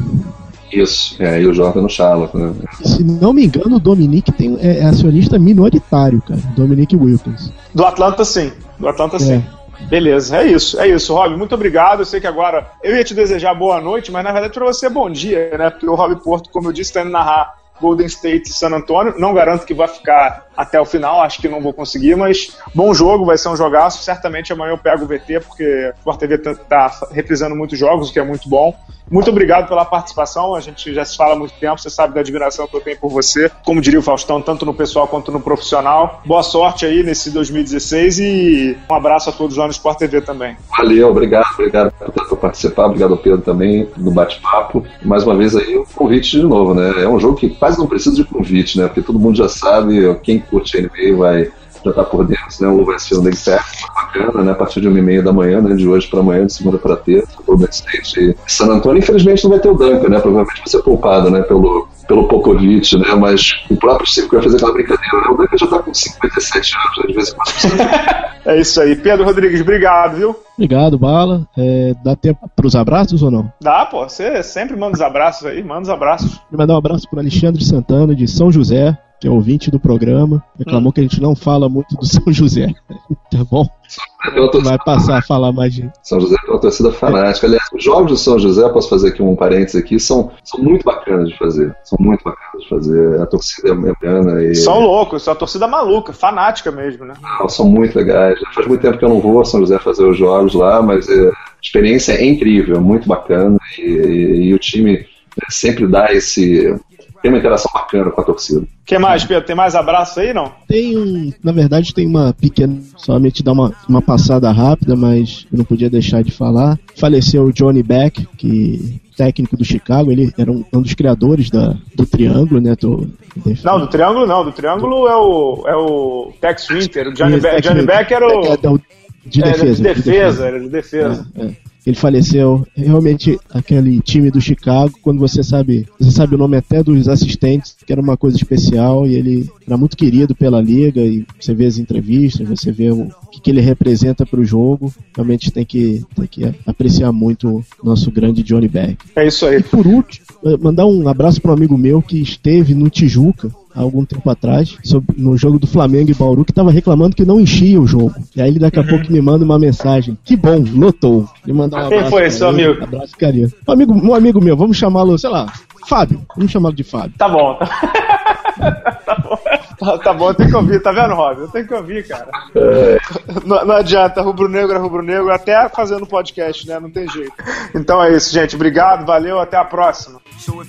Isso, é, e o Jordan no Charlotte, né? Se não me engano, o Dominique tem, é, é acionista minoritário, cara. Dominique Wilkins. Do Atlanta, sim. Do Atlanta, é. sim. Beleza, é isso, é isso, Rob. Muito obrigado. Eu sei que agora eu ia te desejar boa noite, mas na verdade para você bom dia, né? Porque o Rob Porto, como eu disse, está indo narrar Golden State e San Antonio. Não garanto que vai ficar até o final, acho que não vou conseguir, mas bom jogo, vai ser um jogaço. Certamente amanhã eu pego o VT, porque o Sport TV tá, tá reprisando muitos jogos, o que é muito bom. Muito obrigado pela participação. A gente já se fala há muito tempo, você sabe da admiração que eu tenho por você, como diria o Faustão, tanto no pessoal quanto no profissional. Boa sorte aí nesse 2016 e um abraço a todos lá no Sport TV também. Valeu, obrigado, obrigado por participar, obrigado ao Pedro também do bate-papo. Mais uma vez aí o convite de novo, né? É um jogo que quase não precisa de convite, né? Porque todo mundo já sabe, quem curte NBA vai já tá por dentro, né? O vai ser um League Pass, bacana, né? A partir de uma e meia da manhã, né? De hoje para amanhã, de segunda para terça, Golden State e San Antonio. Infelizmente não vai ter o Duncan, né? Provavelmente vai ser poupado, né? Pelo, pelo Popovic, né? Mas o próprio Chico vai fazer aquela brincadeira, né? O Duncan já tá com 57 anos, né? De vez em quando. [LAUGHS] é isso aí. Pedro Rodrigues, obrigado, viu? Obrigado, Bala. É, dá tempo pros abraços ou não? Dá, pô. Você sempre manda os abraços aí, manda os abraços. Vou mandar um abraço pro Alexandre Santana, de São José que é ouvinte do programa, reclamou hum. que a gente não fala muito do [LAUGHS] São José. tá bom? Vai passar a falar mais de. São José é uma torcida fanática. Aliás, os jogos do São José, posso fazer aqui um parênteses aqui, são, são muito bacanas de fazer. São muito bacanas de fazer. A torcida é bacana. E... São loucos, são a torcida maluca, fanática mesmo, né? Não, são muito legais. Já faz muito tempo que eu não vou a São José fazer os jogos lá, mas é, a experiência é incrível, muito bacana. E, e, e o time sempre dá esse tem uma interação bacana com a torcida. O que mais, Pedro? Tem mais abraço aí, não? Tem um. Na verdade, tem uma pequena. Somente dar uma, uma passada rápida, mas eu não podia deixar de falar. Faleceu o Johnny Beck, que técnico do Chicago, ele era um, um dos criadores da, do Triângulo, né? Do, não, do Triângulo não, do Triângulo é o, é o Tex Winter, o Johnny, Be Johnny Beck era o... É, é, de defesa. Era de defesa, de defesa. Era de defesa. É, é. Ele faleceu. Realmente, aquele time do Chicago, quando você sabe, você sabe o nome até dos assistentes, que era uma coisa especial e ele era muito querido pela liga e você vê as entrevistas, você vê o que, que ele representa para o jogo. Realmente tem que, tem que apreciar muito o nosso grande Johnny Beck. É isso aí. E por último, eh, mandar um abraço para um amigo meu que esteve no Tijuca há algum tempo atrás, sobre, no jogo do Flamengo e Bauru, que estava reclamando que não enchia o jogo. E aí ele daqui a uhum. pouco me manda uma mensagem. Que bom, lotou. E mandar um abraço. Quem foi seu amigo? Um abraço carinho. Um amigo, um amigo meu, vamos chamá-lo, sei lá, Fábio. Vamos chamá-lo de Fábio. Tá bom. [LAUGHS] tá bom. Tá, tá bom, tem que ouvir, tá vendo, Rob? Eu tenho que ouvir, cara. É. Não, não adianta, rubro-negro é rubro-negro, até fazendo podcast, né? Não tem jeito. Então é isso, gente. Obrigado, valeu, até a próxima. So